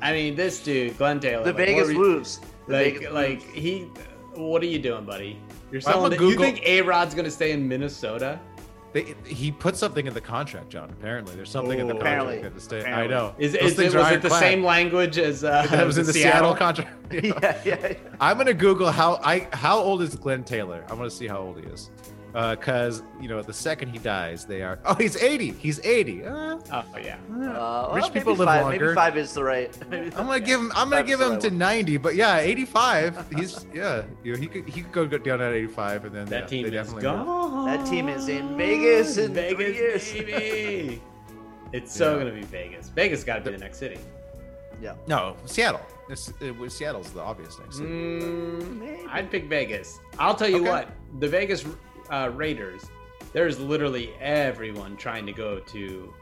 I mean, this dude, Glen Taylor, The like, Vegas what you- Wolves. The like, Vegas like Wolves. he. What are you doing, buddy? You're Well, selling. a it- You think A Rod's gonna stay in Minnesota? They, he put something in the contract, John. Apparently, there's something in the contract Apparently. the state. I know. Is, Those is it, was it the ironclad. same language as uh, That was in the Seattle, Seattle? contract. yeah, yeah, yeah. I'm gonna Google how I how old is Glen Taylor. I want to see how old he is, because you know the second he dies, they are. Oh, he's 80. He's 80. Uh, Oh yeah. Uh, Rich people maybe live five, longer. Maybe five is the right. I'm gonna give him. I'm gonna Five give him right to one. 90. But yeah, 85. He's yeah. You know, he could he could go go down at 85, and then That yeah, team they is definitely gone. That team is in Vegas in three Vegas, years. baby. It's so Yeah. gonna be Vegas. Vegas got to be the next city. Yeah. No, Seattle. It's, it was Seattle's the obvious next. city. Mm, I'd pick Vegas. I'll tell you Okay. what, the Vegas uh, Raiders. There's literally everyone trying to go to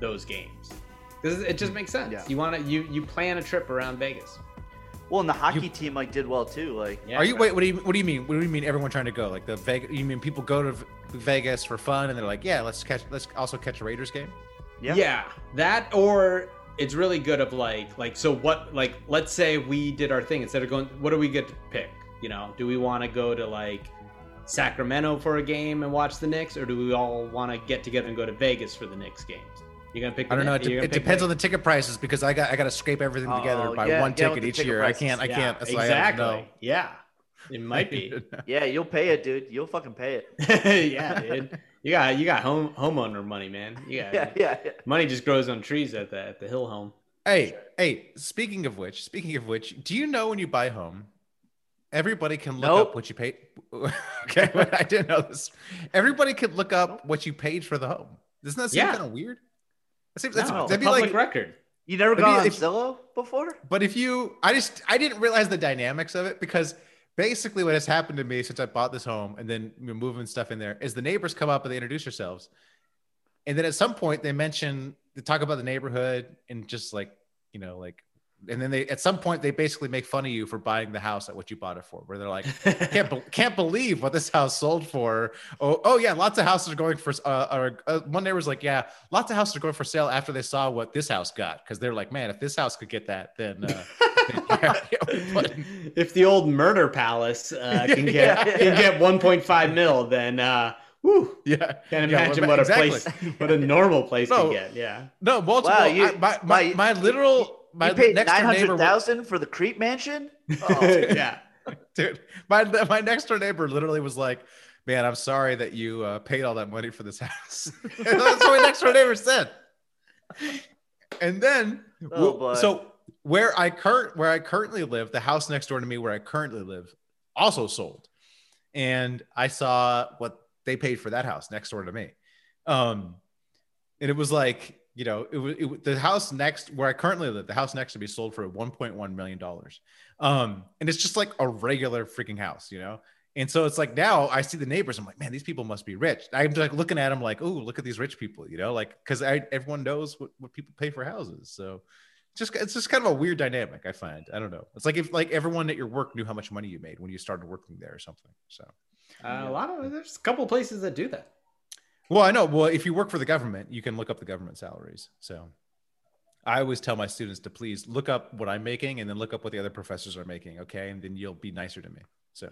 those games. because it just makes sense. Yeah. You want to you you plan a trip around Vegas. Well, and the hockey team like did well too. Like, Yeah. Are you wait? What do you what do you mean? What do you mean? Everyone trying to go like the Vegas? You mean people go to Vegas for fun and they're like, yeah, let's catch, let's also catch a Raiders game. yeah, Yeah, that or it's really good of like like so what like let's say we did our thing instead of going what do we get to pick? You know, do we want to go to like Sacramento for a game and watch the Knicks, or do we all want to get together and go to Vegas for the Knicks games? You're gonna pick? I don't know. It, You're de- it pick depends on the ticket prices because I got I got to scrape everything together Oh, by yeah, one get ticket each ticket year. prices. I can't. I Yeah, can't. That's why I exactly. don't know. Yeah, it might be. yeah, you'll pay it, dude. You'll fucking pay it. yeah, dude. You got you got home homeowner money, man. You got Yeah, yeah, yeah. money just grows on trees at the at the hill home. Hey, hey. Speaking of which, speaking of which, do you know when you buy home, everybody can look Nope. up what you paid? okay, but I didn't know this. Everybody could look up what you paid for the home. Doesn't that seem Yeah. kind of weird? That seems, that's, No, a that'd be public like record. You never gone yeah, on Zillow before? But if you, I just, I didn't realize the dynamics of it because basically what has happened to me since I bought this home and then moving stuff in there is the neighbors come up and they introduce themselves. And then at some point they mention, they talk about the neighborhood and just like, you know, like, and then they, at some point they basically make fun of you for buying the house at what you bought it for, where they're like, can't, be- can't believe what this house sold for. Oh, oh yeah, lots of houses are going for. Uh, or, uh, one neighbor's like, yeah, lots of houses are going for sale after they saw what this house got because they're like, man, if this house could get that, then. Uh, yeah, yeah, if the old murder palace uh, can get Yeah, can get 1.5 mil, then uh, whoo, yeah, can't Yeah, imagine well, what a exactly. place, what a normal place No. can get. Yeah, no, multiple. Wow, you- I- my, my, wow, my literal my you paid next nine hundred thousand for the Creep Mansion? Oh, yeah. dude. My my next door neighbor literally was like, "Man, I'm sorry that you uh, paid all that money for this house." That's what my next door neighbor said. And then, Oh, so where I current where I currently live, the house next door to me where I currently live, also sold, and I saw what they paid for that house next door to me, um, and it was like you know it was it, the house next where I currently live, the house next to be sold for 1.1 million dollars, um, and it's just like a regular freaking house, you know. And so it's like now I see the neighbors. I'm like, man, these people must be rich. I'm like looking at them like, oh, look at these rich people, you know, like because I everyone knows what, what people pay for houses. So just it's just kind of a weird dynamic. I find. I don't know. It's like if like everyone at your work knew how much money you made when you started working there or something. So Uh, a lot of there's a couple places that do that. Well, I know. Well, if you work for the government, you can look up the government salaries. So I always tell my students to please look up what I'm making and then look up what the other professors are making. Okay, and then you'll be nicer to me. So.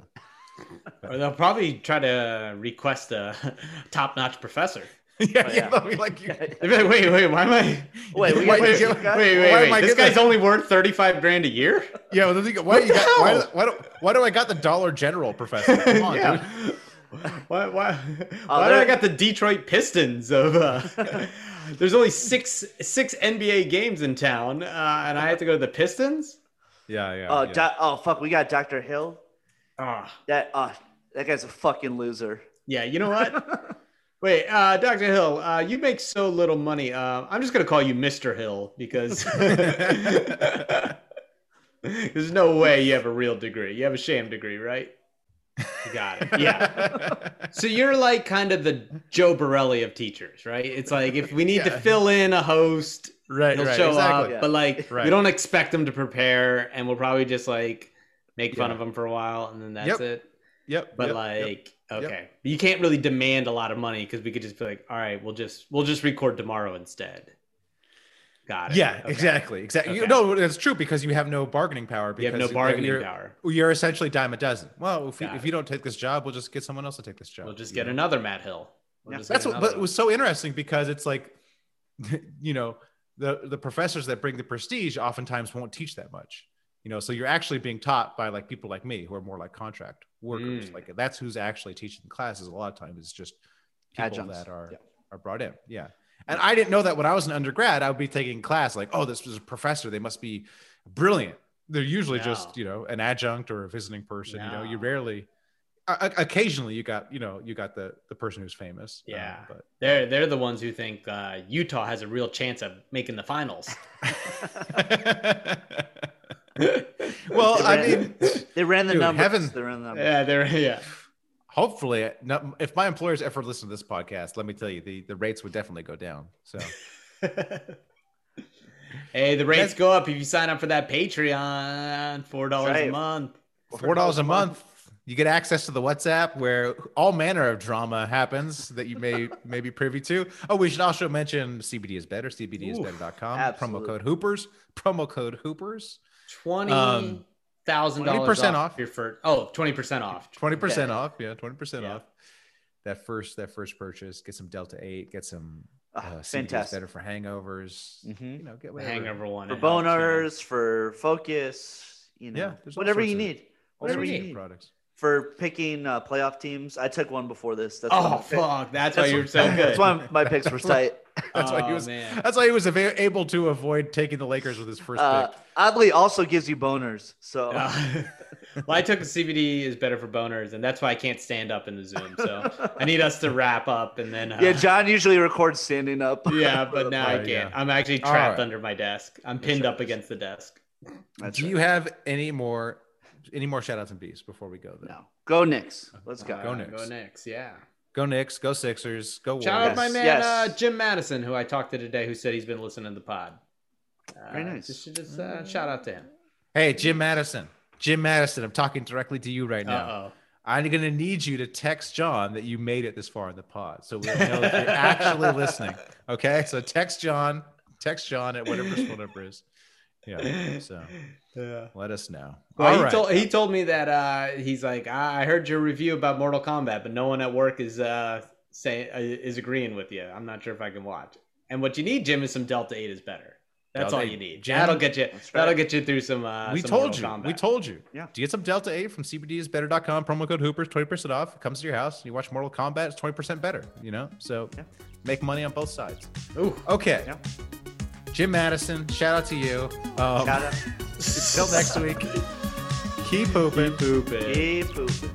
Or they'll probably try to request a top-notch professor. yeah, Oh, yeah. yeah. they'll be like, They'll be like, wait, wait, why am I? Wait, we Why got did guy? Wait, wait, Why wait! This guy's that? only worth thirty-five grand a year. Yeah, well, they go, why, you got, why, why, do, why do I got the Dollar General professor? Come on, yeah. dude. Why? Why? Why do I got the Detroit Pistons of? Uh, there's only six six NBA games in town, uh, and I have to go to the Pistons. Yeah, yeah. Oh, yeah. doc- oh, fuck, we got Dr. Hill. Ah, That uh, that guy's a fucking loser. yeah. You know what? Wait, uh, Dr. Hill, uh, you make so little money. Uh, I'm just gonna call you Mr. Hill because there's no way you have a real degree. You have a sham degree, right? You got it. Yeah. So you're like kind of the Joe Borelli of teachers, right? It's like if we need to fill in a host, right, he'll right, show exactly. up, but like Right. we don't expect him to prepare, and we'll probably just like make fun Yeah. of him for a while, and then that's Yep. it. Yep. But yep, like, yep. okay, you can't really demand a lot of money because we could just be like, all right, we'll just we'll just record tomorrow instead. Got it. Yeah, Okay. exactly, exactly. Okay. no, it's true because you have no bargaining power. You have Because no bargaining you're, power. You're essentially dime a dozen. Well, if, you, if you don't take this job, we'll just get someone else to take this job. We'll just get know? another Matt Hill. We'll Yeah. That's what. But it was so interesting because it's like, you know, the the professors that bring the prestige oftentimes won't teach that much. You know, so you're actually being taught by like people like me who are more like contract workers. Mm. Like that's who's actually teaching the classes. A lot of times it's just people Adjuncts. that are Yeah. are brought in. Yeah. And I didn't know that when I was an undergrad, I would be taking class like, oh, this is a professor. They must be brilliant. They're usually No. just, you know, an adjunct or a visiting person. You know, you rarely, o- o- occasionally you got, you know, you got the the person who's famous. um, Yeah. but They're they're the ones who think uh, Utah has a real chance of making the finals. well, They I mean, They ran the Dude, numbers. heaven- They ran the numbers. yeah, they're yeah. Hopefully, no, if my employers ever listen to this podcast, let me tell you, the the rates would definitely go down. So Hey, the rates go up if you sign up for that Patreon. Four dollars Right. a month. Four dollars a month. You get access to the WhatsApp where all manner of drama happens that you may may be privy to. Oh, we should also mention CBD is better. CBDisbetter.com. Promo code Hoopers. Promo code Hoopers. Twenty Um, thousand dollars 20% off off. your first. Oh, 20 percent off. Twenty percent Okay. off. Yeah, twenty percent Yeah. off. That first that first purchase. Get some Delta Eight. Get some. Ah, Uh, CBD fantastic. better for hangovers. Mhm. You know, get The whatever. hangover one. For it helps, you know. boners, for focus, you know, Yeah, whatever you of- need. All Whatever sorts you need. products. For picking uh, playoff teams, I took one before this. That's why Oh fuck! That's, why you're so good. That's why my picks were tight. That's why he Oh, was. man. That's why he was ava- able to avoid taking the Lakers with his first Uh, pick. oddly, also gives you boners. So Uh, well, I took a CBD is better for boners, and that's why I can't stand up in the Zoom. So I need us to wrap up, and then uh, yeah, John usually records standing up. yeah, but now I can't. yeah. I'm actually trapped right. under my desk. I'm pinned up against the desk. That's Do right. you have any more any more shout outs and bees before we go there? No. Go Knicks. Let's go. Go Knicks. Go Knicks. Yeah. Go Knicks, go Sixers, go Shout Warriors. out my man yes. uh, Jim Madison, who I talked to today, who said he's been listening to the pod. Uh, Very nice. Just, just uh, shout out to him. Hey, Jim Madison. Jim Madison, I'm talking directly to you right now. Uh oh. I'm going to need you to text John that you made it this far in the pod, so we know that you're actually listening. Okay, so text John, text John at whatever his phone number is. Yeah, so Yeah. let us know. Well, All he right. told he told me that uh, he's like I I heard your review about Mortal Kombat, but no one at work is uh, saying uh, is agreeing with you. I'm not sure if I can watch. And what you need, Jim, is some Delta Eight is better. That's Delta all you need. Jim, that'll get you. That's That'll get you through some. Uh, we some told Mortal you. Kombat. We told you. Yeah. To get some Delta 8 from CBDisbetter.com, promo code Hoopers, 20% off. It comes to your house. You watch Mortal Kombat, it's 20% better, you know? So Yeah. make money on both sides. Ooh. Okay. Yeah. Jim Madison, shout out to you. Um, Shout out. Until next week, keep pooping. Pooping. Keep pooping.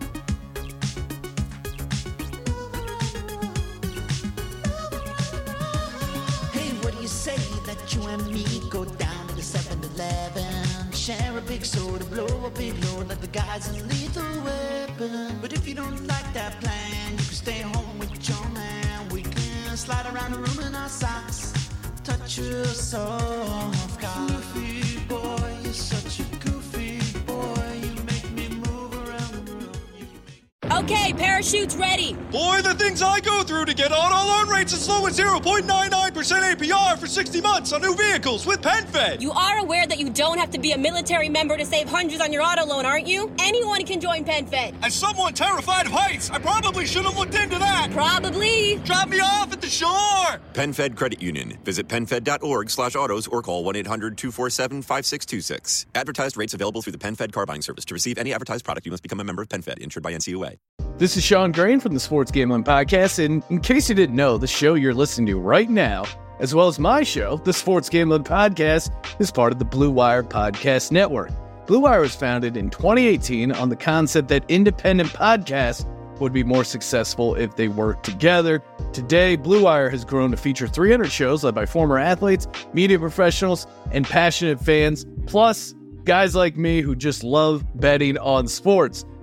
Hey, what do you say that you and me go down to the 7-Eleven? Share a big soda, blow a big load like the guys in Lethal Weapon. But if you don't like that plan, you can stay home with your man. We can slide around the room in our socks, touch your soft. Goofy boy, you're such a goofy boy. You make me move around the room. Make Okay, parachutes ready. Boy, the things I go through to get auto loan rates as low as 0.99% APR for 60 months on new vehicles with PenFed. You are aware that you don't have to be a military member to save hundreds on your auto loan, aren't you? Anyone can join PenFed. As someone terrified of heights, I probably should have looked into that. Probably. Drop me off at the shore. PenFed Credit Union. Visit PenFed.org slash autos or call 1-800-247-5626. Advertised rates available through the PenFed car buying service. To receive any advertised product, you must become a member of PenFed, insured by NCUA. This is Sean Green from the Sports Gambling Podcast. And in case you didn't know, the show you're listening to right now, as well as my show, the Sports Gambling Podcast, is part of the Blue Wire Podcast Network. Blue Wire was founded in 2018 on the concept that independent podcasts would be more successful if they worked together. Today, Blue Wire has grown to feature 300 shows led by former athletes, media professionals, and passionate fans, plus guys like me who just love betting on sports.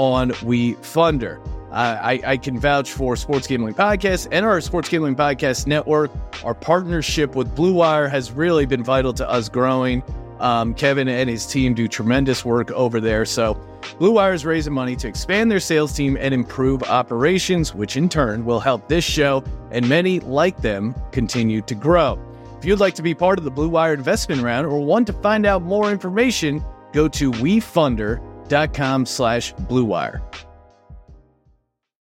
on WeFunder. Uh, I, I can vouch for Sports Gambling Podcast and our Sports Gambling Podcast Network. Our partnership with Blue Wire has really been vital to us growing. Um, Kevin and his team do tremendous work over there. So, Blue Wire is raising money to expand their sales team and improve operations, which in turn will help this show and many like them continue to grow. If you'd like to be part of the Blue Wire investment round or want to find out more information, go to wefunder.com slash bluewire.